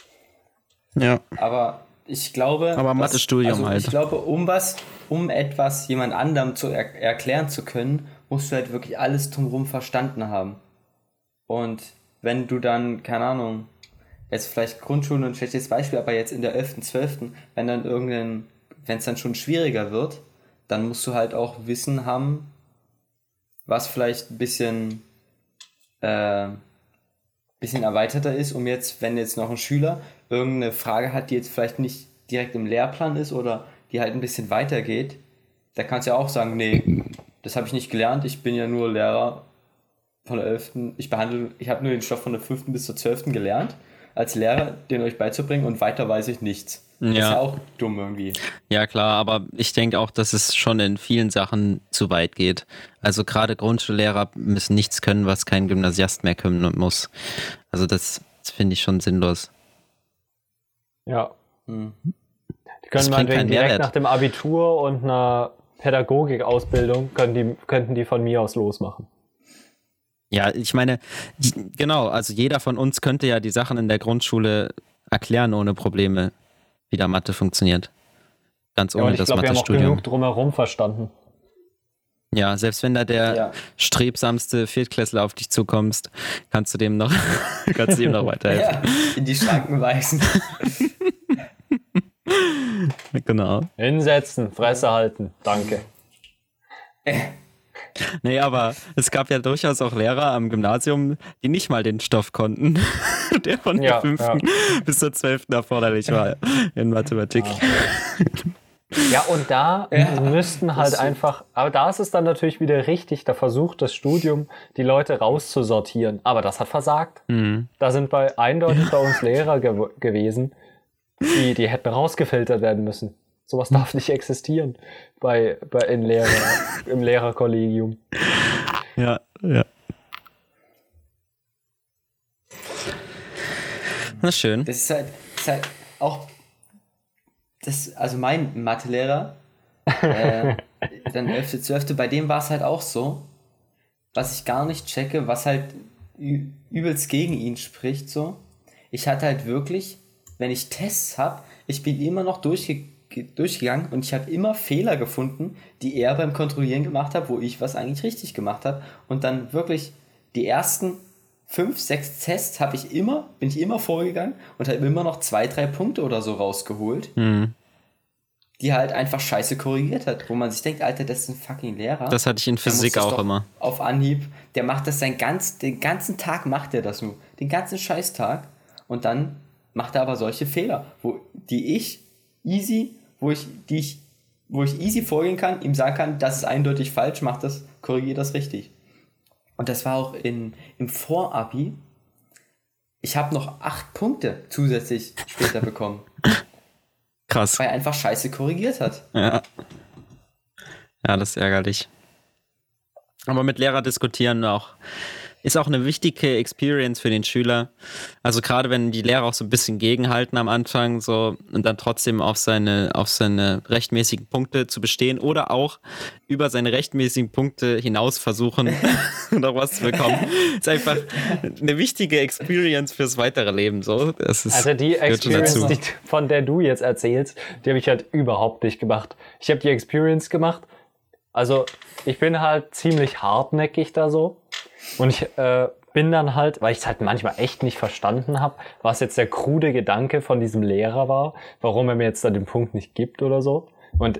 Ja. Aber ich glaube. Aber Mathestudium also halt. Ich glaube, um was, um etwas jemand anderem zu er erklären zu können, musst du halt wirklich alles drumherum verstanden haben. Und wenn du dann, keine Ahnung, jetzt vielleicht Grundschule ein schlechtes Beispiel, aber jetzt in der 11., 12., wenn dann irgendein, wenn es dann schon schwieriger wird, dann musst du halt auch Wissen haben, was vielleicht ein bisschen, äh, bisschen erweiterter ist, um jetzt, wenn jetzt noch ein Schüler irgendeine Frage hat, die jetzt vielleicht nicht direkt im Lehrplan ist oder die halt ein bisschen weiter geht, da kannst du ja auch sagen, nee, das habe ich nicht gelernt, ich bin ja nur Lehrer von der 11., ich behandle, ich habe nur den Stoff von der 5. bis zur 12. gelernt, als Lehrer, den euch beizubringen und weiter weiß ich nichts. Das ist Ja. auch dumm irgendwie. Ja, klar, aber ich denke auch, dass es schon in vielen Sachen zu weit geht. Also gerade Grundschullehrer müssen nichts können, was kein Gymnasiast mehr können muss. Also das, das finde ich schon sinnlos. Ja. Hm. Die können meinetwegen keinen direkt Mehrwert. nach dem Abitur und einer Pädagogikausbildung können die, könnten die von mir aus losmachen. Ja, ich meine, genau, also jeder von uns könnte ja die Sachen in der Grundschule erklären ohne Probleme, wie da Mathe funktioniert. Ganz Ja, ohne und ich das glaube, wir haben auch Mathestudium. genug drumherum verstanden. Ja, selbst wenn da der Ja. strebsamste Viertklässler auf dich zukommst, kannst du dem noch, (laughs) kannst du ihm noch weiterhelfen. (laughs) Ja, in die Schranken weisen. (laughs) Genau. Hinsetzen, Fresse halten. Danke. (laughs) Nee, aber es gab ja durchaus auch Lehrer am Gymnasium, die nicht mal den Stoff konnten, (laughs) der von Ja, der fünften bis zur zwölften erforderlich war in Mathematik. Ja, und da Ja, müssten halt einfach, aber da ist es dann natürlich wieder richtig, da versucht das Studium, die Leute rauszusortieren. Aber das hat versagt. Mhm. Da sind bei eindeutig bei uns Lehrer gew gewesen, die, die hätten rausgefiltert werden müssen. Sowas darf nicht existieren bei, bei in Lehrer, (laughs) im Lehrerkollegium. Ja, ja. Na schön. Das ist halt, das ist halt auch. Das, also mein Mathelehrer, äh, (laughs) dann 11., 12., bei dem war es halt auch so, was ich gar nicht checke, was halt übelst gegen ihn spricht, so. Ich hatte halt wirklich, wenn ich Tests habe, ich bin immer noch durchge durchgegangen und ich habe immer Fehler gefunden, die er beim Kontrollieren gemacht hat, wo ich was eigentlich richtig gemacht habe. Und dann wirklich die ersten fünf, sechs Tests habe ich immer, bin ich immer vorgegangen und habe immer noch zwei, drei Punkte oder so rausgeholt, Mhm. die halt einfach scheiße korrigiert hat, wo man sich denkt, Alter, das ist ein fucking Lehrer. Das hatte ich in Physik auch immer. Auf Anhieb, der macht das sein ganz, den ganzen Tag macht er das nur. Den ganzen Scheißtag. Und dann macht er aber solche Fehler, wo, die ich easy, wo ich, die ich, wo ich easy vorgehen kann, ihm sagen kann, das ist eindeutig falsch, mach das, korrigier das richtig. Und das war auch in, im Vorabi. Ich habe noch acht Punkte zusätzlich später bekommen, (laughs) Krass. weil er einfach scheiße korrigiert hat. Ja. Ja, das ist ärgerlich. Aber mit Lehrer diskutieren auch ist auch eine wichtige Experience für den Schüler. Also gerade wenn die Lehrer auch so ein bisschen gegenhalten am Anfang so und dann trotzdem auf seine auf seine rechtmäßigen Punkte zu bestehen oder auch über seine rechtmäßigen Punkte hinaus versuchen (laughs) noch was zu bekommen, ist einfach eine wichtige Experience fürs weitere Leben so. Das ist Also die Experience, die, von der du jetzt erzählst, die habe ich halt überhaupt nicht gemacht. Ich habe die Experience gemacht. Also ich bin halt ziemlich hartnäckig da so. Und ich äh, bin dann halt, weil ich es halt manchmal echt nicht verstanden habe, was jetzt der krude Gedanke von diesem Lehrer war, warum er mir jetzt da den Punkt nicht gibt oder so. Und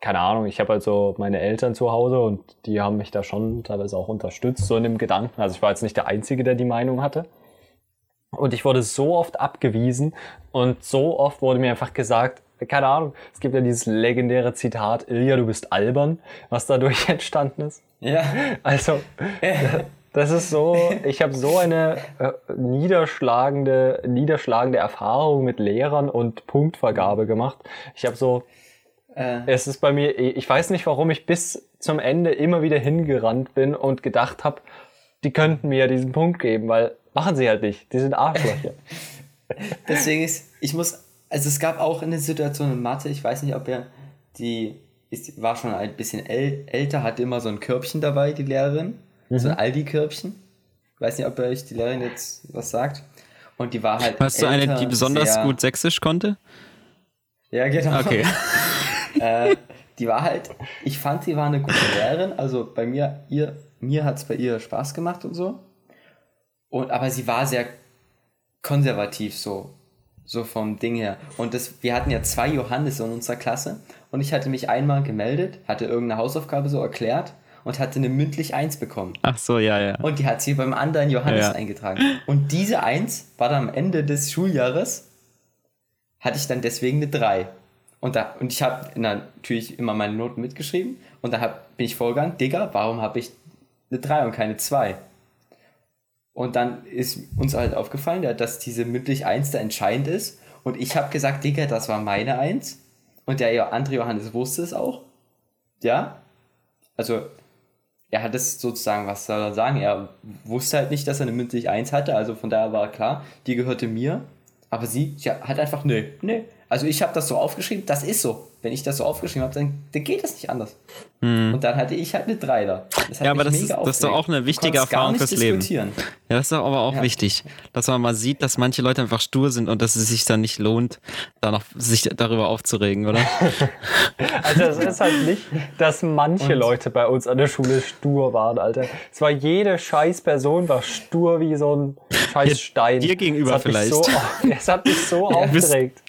keine Ahnung, ich habe also meine Eltern zu Hause und die haben mich da schon teilweise auch unterstützt, so in dem Gedanken. Also ich war jetzt nicht der Einzige, der die Meinung hatte. Und ich wurde so oft abgewiesen und so oft wurde mir einfach gesagt, keine Ahnung, es gibt ja dieses legendäre Zitat, Ilja, du bist albern, was dadurch (laughs) entstanden ist. Ja. Also, (laughs) das ist so, ich habe so eine äh, niederschlagende, niederschlagende Erfahrung mit Lehrern und Punktvergabe gemacht. Ich habe so, Äh, es ist bei mir, ich weiß nicht, warum ich bis zum Ende immer wieder hingerannt bin und gedacht habe, die könnten mir ja diesen Punkt geben, weil machen sie halt nicht. Die sind Arschlöcher. (laughs) (laughs) Deswegen ist, ich muss, also es gab auch eine Situation in Mathe, ich weiß nicht, ob er die ist, war schon ein bisschen äl älter, hatte immer so ein Körbchen dabei, die Lehrerin. Mhm. So ein Aldi-Körbchen. Weiß nicht, ob euch die Lehrerin jetzt was sagt. Und die war halt. Hast älter, du eine, die besonders gut Sächsisch konnte? Ja, genau. Okay. (laughs) äh, die war halt, ich fand, sie war eine gute Lehrerin. Also bei mir, ihr, mir hat es bei ihr Spaß gemacht und so. Und, aber sie war sehr konservativ so. So vom Ding her. Und das, wir hatten ja zwei Johannes in unserer Klasse. Und ich hatte mich einmal gemeldet, hatte irgendeine Hausaufgabe so erklärt und hatte eine mündlich 1 bekommen. Ach so, ja, ja. Und die hat sie beim anderen Johannes ja. eingetragen. Und diese 1 war dann am Ende des Schuljahres, hatte ich dann deswegen eine 3. Und, da, und ich habe natürlich immer meine Noten mitgeschrieben. Und da hab, bin ich vorgegangen, Digga, warum habe ich eine 3 und keine 2? Und dann ist uns halt aufgefallen, dass diese mündlich 1 da entscheidend ist. Und ich habe gesagt, Digga, das war meine 1. Und der andere Johannes wusste es auch. Ja. Also, er hat es sozusagen, was soll er sagen? Er wusste halt nicht, dass er eine mündlich 1 hatte. Also von daher war klar, die gehörte mir. Aber sie, sie hat einfach, nö, nö. Also ich habe das so aufgeschrieben, das ist so wenn ich das so aufgeschrieben habe, dann, dann geht das nicht anders. Hm. Und dann hatte ich halt eine 3 da. ja, aber das ist, das ist doch auch eine wichtige Erfahrung fürs Leben. Ja, das ist doch aber auch ja. wichtig, dass man mal sieht, dass manche Leute einfach stur sind und dass es sich dann nicht lohnt, da noch sich darüber aufzuregen, oder? (laughs) also es ist halt nicht, dass manche und? Leute bei uns an der Schule stur waren, Alter. Es war jede scheiß Person war stur wie so ein scheiß Stein. Dir gegenüber vielleicht. So, (laughs) es hat mich so (laughs) aufgeregt.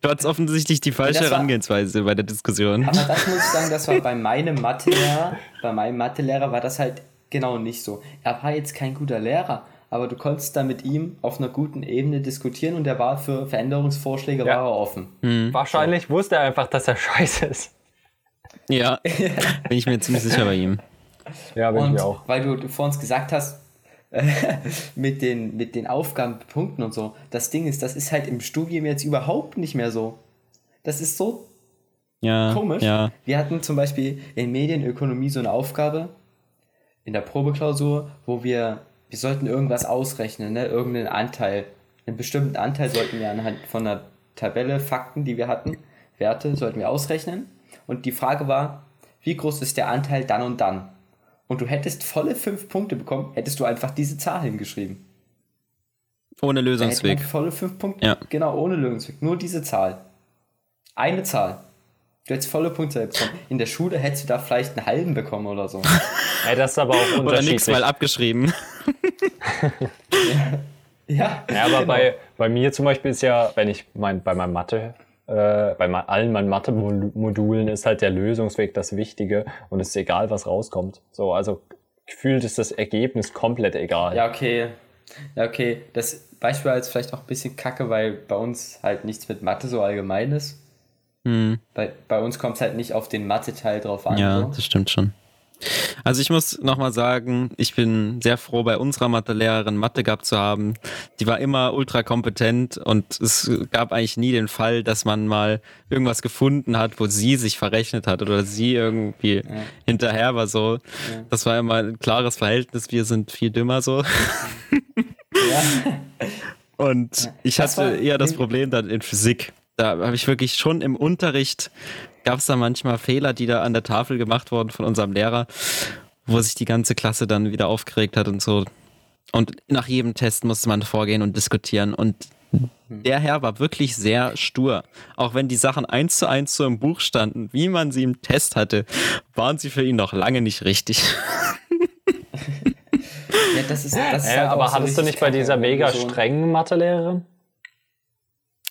Du hattest offensichtlich die falsche war, Herangehensweise bei der Diskussion. Aber das muss ich sagen, das war bei meinem Mathelehrer, bei meinem Mathelehrer war das halt genau nicht so. Er war jetzt kein guter Lehrer, aber du konntest da mit ihm auf einer guten Ebene diskutieren und er war für Veränderungsvorschläge ja. war er offen. Mhm. Wahrscheinlich so. wusste er einfach, dass er (laughs) scheiße ist. (laughs) Ja, bin ich mir ziemlich sicher bei ihm. Ja, bin und ich auch. Weil du vor uns gesagt hast, (laughs) mit, den, mit den Aufgabenpunkten und so. Das Ding ist, das ist halt im Studium jetzt überhaupt nicht mehr so. Das ist so ja, komisch. Ja. Wir hatten zum Beispiel in Medienökonomie so eine Aufgabe in der Probeklausur, wo wir, wir sollten irgendwas ausrechnen, ne? irgendeinen Anteil. Einen bestimmten Anteil sollten wir anhand von einer Tabelle, Fakten, die wir hatten, Werte, sollten wir ausrechnen. Und die Frage war, wie groß ist der Anteil dann und dann? und du hättest volle fünf Punkte bekommen, hättest du einfach diese Zahl hingeschrieben. Ohne Lösungsweg. volle fünf Punkte. Ja. Genau, ohne Lösungsweg. Nur diese Zahl. Eine Zahl. Du hättest volle Punkte bekommen. In der Schule hättest du da vielleicht einen halben bekommen oder so. Ja, das ist aber auch unterschiedlich. Oder nichts mal abgeschrieben. ja. (laughs) ja. ja aber genau. bei, bei mir zum Beispiel ist ja, wenn ich mein, bei meinem Mathe äh, bei allen meinen Mathe-Modulen ist halt der Lösungsweg das Wichtige und es ist egal, was rauskommt. So, also gefühlt ist das Ergebnis komplett egal. Ja, okay. Ja, okay. Das Beispiel war jetzt vielleicht auch ein bisschen kacke, weil bei uns halt nichts mit Mathe so allgemein ist. Hm. Bei, bei uns kommt es halt nicht auf den Mathe-Teil drauf an. Ja, so. das stimmt schon. Also ich muss nochmal sagen, ich bin sehr froh, bei unserer Mathelehrerin Mathe gehabt zu haben. Die war immer ultra kompetent und es gab eigentlich nie den Fall, dass man mal irgendwas gefunden hat, wo sie sich verrechnet hat oder sie irgendwie ja. hinterher war so. Ja. Das war immer ein klares Verhältnis, wir sind viel dümmer so. Ja. (laughs) Und ich hatte eher das Problem dann in Physik. Da habe ich wirklich schon im Unterricht gab es da manchmal Fehler, die da an der Tafel gemacht wurden von unserem Lehrer, wo sich die ganze Klasse dann wieder aufgeregt hat und so. Und nach jedem Test musste man vorgehen und diskutieren. Und der Herr war wirklich sehr stur. Auch wenn die Sachen eins zu eins so im Buch standen, wie man sie im Test hatte, waren sie für ihn noch lange nicht richtig. (laughs) ja, das ist, das ist ja, halt aber so hattest du nicht bei dieser mega strengen Mathelehrerin?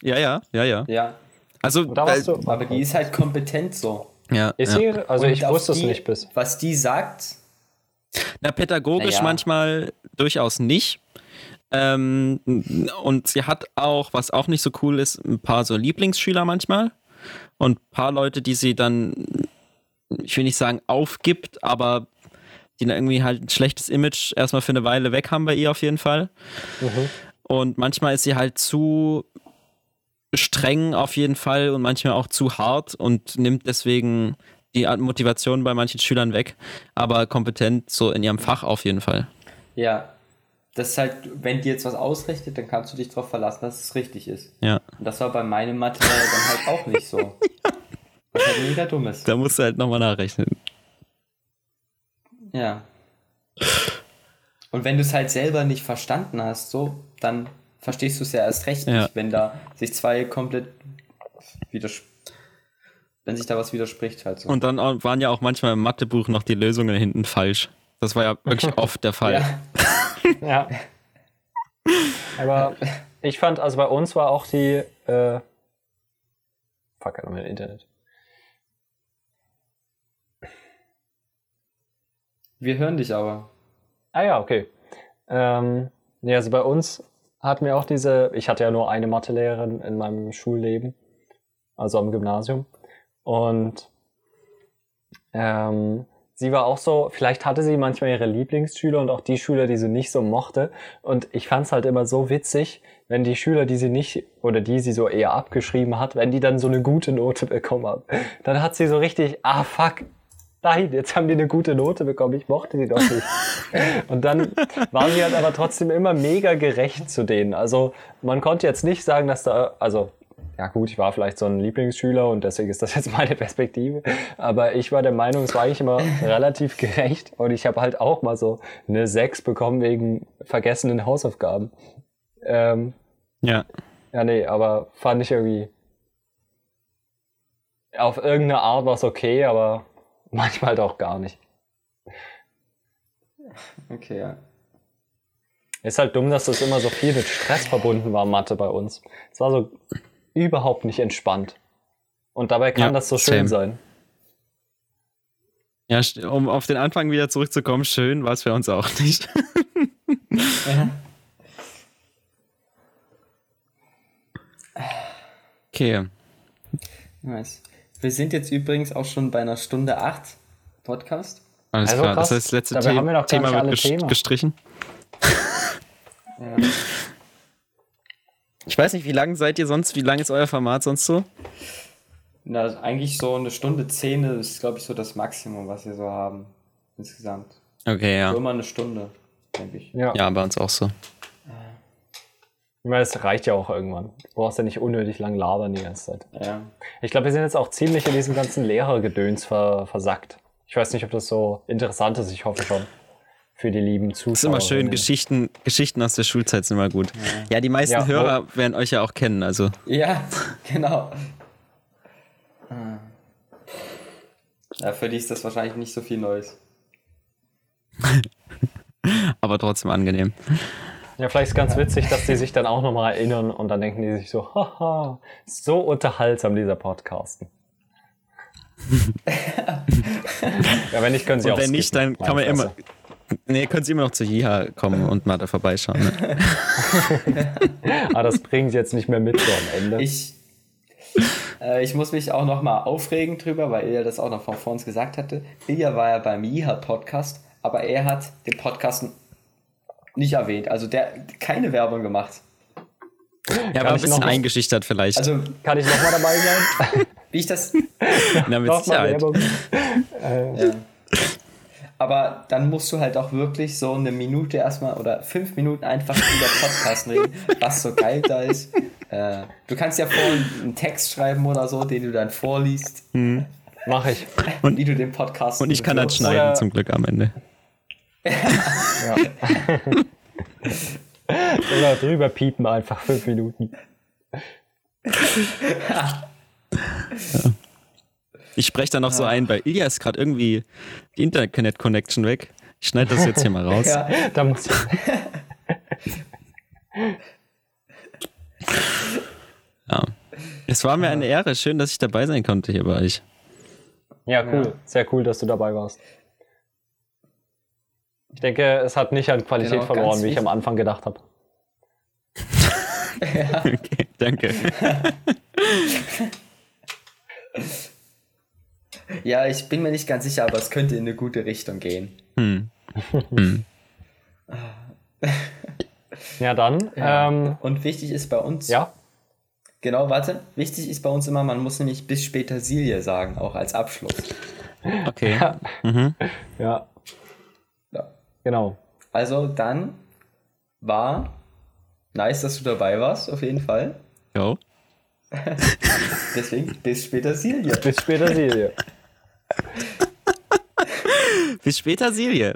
Ja, ja, ja, ja. Ja, also, weil, aber die ist halt kompetent so. Ja. Ist ja. sie? Also Und ich wusste die, es nicht bis. Was die sagt. Na, pädagogisch ja. manchmal durchaus nicht. Ähm, und sie hat auch, was auch nicht so cool ist, ein paar so Lieblingsschüler manchmal. Und ein paar Leute, die sie dann, ich will nicht sagen aufgibt, aber die dann irgendwie halt ein schlechtes Image erstmal für eine Weile weg haben bei ihr auf jeden Fall. Mhm. Und manchmal ist sie halt zu streng auf jeden Fall und manchmal auch zu hart und nimmt deswegen die Motivation bei manchen Schülern weg, aber kompetent so in ihrem Fach auf jeden Fall. Ja. das ist halt, wenn die jetzt was ausrichtet, dann kannst du dich darauf verlassen, dass es richtig ist. Ja. Und das war bei meinem Mathe dann halt auch nicht so. (laughs) Was halt mega dumm ist. Da musst du halt nochmal nachrechnen. Ja. Und wenn du es halt selber nicht verstanden hast, so, dann verstehst du es ja erst recht Ja. nicht, wenn da sich zwei komplett widers wenn sich da was widerspricht halt so. Und dann waren ja auch manchmal im Mathebuch noch die Lösungen hinten falsch. Das war ja wirklich (laughs) oft der Fall. ja. (laughs) Ja. Aber ich fand, also bei uns war auch die, äh, fuck, halt mein Internet. Wir hören dich aber. Ah ja, okay. Ähm, nee, also bei uns hatten wir auch diese, ich hatte ja nur eine Mathelehrerin in meinem Schulleben, also am Gymnasium. Und ähm, sie war auch so, vielleicht hatte sie manchmal ihre Lieblingsschüler und auch die Schüler, die sie nicht so mochte. Und ich fand es halt immer so witzig, wenn die Schüler, die sie nicht oder die sie so eher abgeschrieben hat, wenn die dann so eine gute Note bekommen haben. Dann hat sie so richtig, ah fuck, nein, jetzt haben die eine gute Note bekommen, ich mochte die doch nicht. (laughs) Und dann waren sie halt aber trotzdem immer mega gerecht zu denen. Also man konnte jetzt nicht sagen, dass da, also ja gut, ich war vielleicht so ein Lieblingsschüler und deswegen ist das jetzt meine Perspektive. Aber ich war der Meinung, es war eigentlich immer (laughs) relativ gerecht und ich habe halt auch mal so eine 6 bekommen wegen vergessenen Hausaufgaben. Ähm, Ja. ja, nee, aber fand ich irgendwie. Auf irgendeine Art war es okay, aber manchmal halt auch gar nicht. Okay, ja. Ist halt dumm, dass das immer so viel mit Stress verbunden war, Mathe bei uns. Es war so überhaupt nicht entspannt. Und dabei kann Ja, das so schön same. sein. Ja, um auf den Anfang wieder zurückzukommen, schön war es für uns auch nicht. (laughs) Okay. Nice. Wir sind jetzt übrigens auch schon bei einer Stunde 8 Podcast. Alles Also klar. krass. Das heißt, das letzte Dabei The haben wir noch Thema wird Themen. gestrichen. Ja. Ich weiß nicht, wie lange seid ihr sonst? Wie lang ist euer Format sonst so? Na, eigentlich so eine Stunde 10 ist, glaube ich, so das Maximum, was wir so haben. Insgesamt. Okay, ja. So immer eine Stunde, denke ich. Ja. Ja, bei uns auch so. Ich meine, es reicht ja auch irgendwann. Du brauchst ja nicht unnötig lang labern die ganze Zeit. Ja. Ich glaube, wir sind jetzt auch ziemlich in diesem ganzen Lehrergedöns ver versackt. Ich weiß nicht, ob das so interessant ist. Ich hoffe schon. Für die lieben Zuschauer. Das ist immer schön, Geschichten, Geschichten aus der Schulzeit sind immer gut. Ja, die meisten Ja, wo- Hörer werden euch ja auch kennen, also. Ja, (laughs) genau. Ja, für die ist das wahrscheinlich nicht so viel Neues. (laughs) Aber trotzdem angenehm. Ja, vielleicht ist ganz witzig, dass die (laughs) sich dann auch nochmal erinnern und dann denken die sich so, haha, so unterhaltsam dieser Podcasten. (laughs) ja, wenn nicht, können sie Und auch wenn nicht, dann kann man immer. Nee, können Sie immer noch zu Jiha kommen und mal da vorbeischauen. Ne? (laughs) Ah, das bringen sie jetzt nicht mehr mit so am Ende. Ich, äh, ich muss mich auch nochmal aufregen drüber, weil Ilja das auch noch von vor uns gesagt hatte. Ilja war ja beim Jiha-Podcast, aber er hat den Podcast nicht erwähnt. Also der keine Werbung gemacht. Ja, aber ein ich bisschen noch- eingeschüchtert vielleicht. Also, Kann ich nochmal dabei sein? (laughs) wie ich das. (laughs) Na, mit Nochmal Sicherheit. Werbung. (laughs) Ja. Aber dann musst du halt auch wirklich so eine Minute erstmal oder fünf Minuten einfach über Podcast reden, was so geil da ist. Äh, du kannst ja vorhin einen Text schreiben oder so, den du dann vorliest, Mach ich. und wie du den Podcast Und ich kann dann schneiden, Oder- zum Glück am Ende. Ja. (laughs) Oder drüber piepen einfach fünf Minuten. Ich spreche dann noch so ein, bei Ilja ist gerade irgendwie die Internet-Connection weg. Ich schneide das jetzt hier mal raus. Ja, Da muss ich. Ja. Es war mir eine Ehre. Schön, dass ich dabei sein konnte hier bei euch. Ja, cool. Ja. Sehr cool, dass du dabei warst. Ich denke, es hat nicht an Qualität Genau, verloren, wie ich am Anfang gedacht habe. (laughs) (laughs) Okay, danke. (laughs) ja, ich bin mir nicht ganz sicher, aber es könnte in eine gute Richtung gehen. Hm. Ja, dann. Ja. Ähm, Und wichtig ist bei uns, ja. genau, warte, wichtig ist bei uns immer, man muss nämlich bis später Silje sagen, auch als Abschluss. Okay. Ja. Mhm. Ja, Ja. Genau. Also dann war nice, dass du dabei warst, auf jeden Fall. Jo. (laughs) Deswegen bis später, Silje. Bis später, Silje. Bis später, Silje.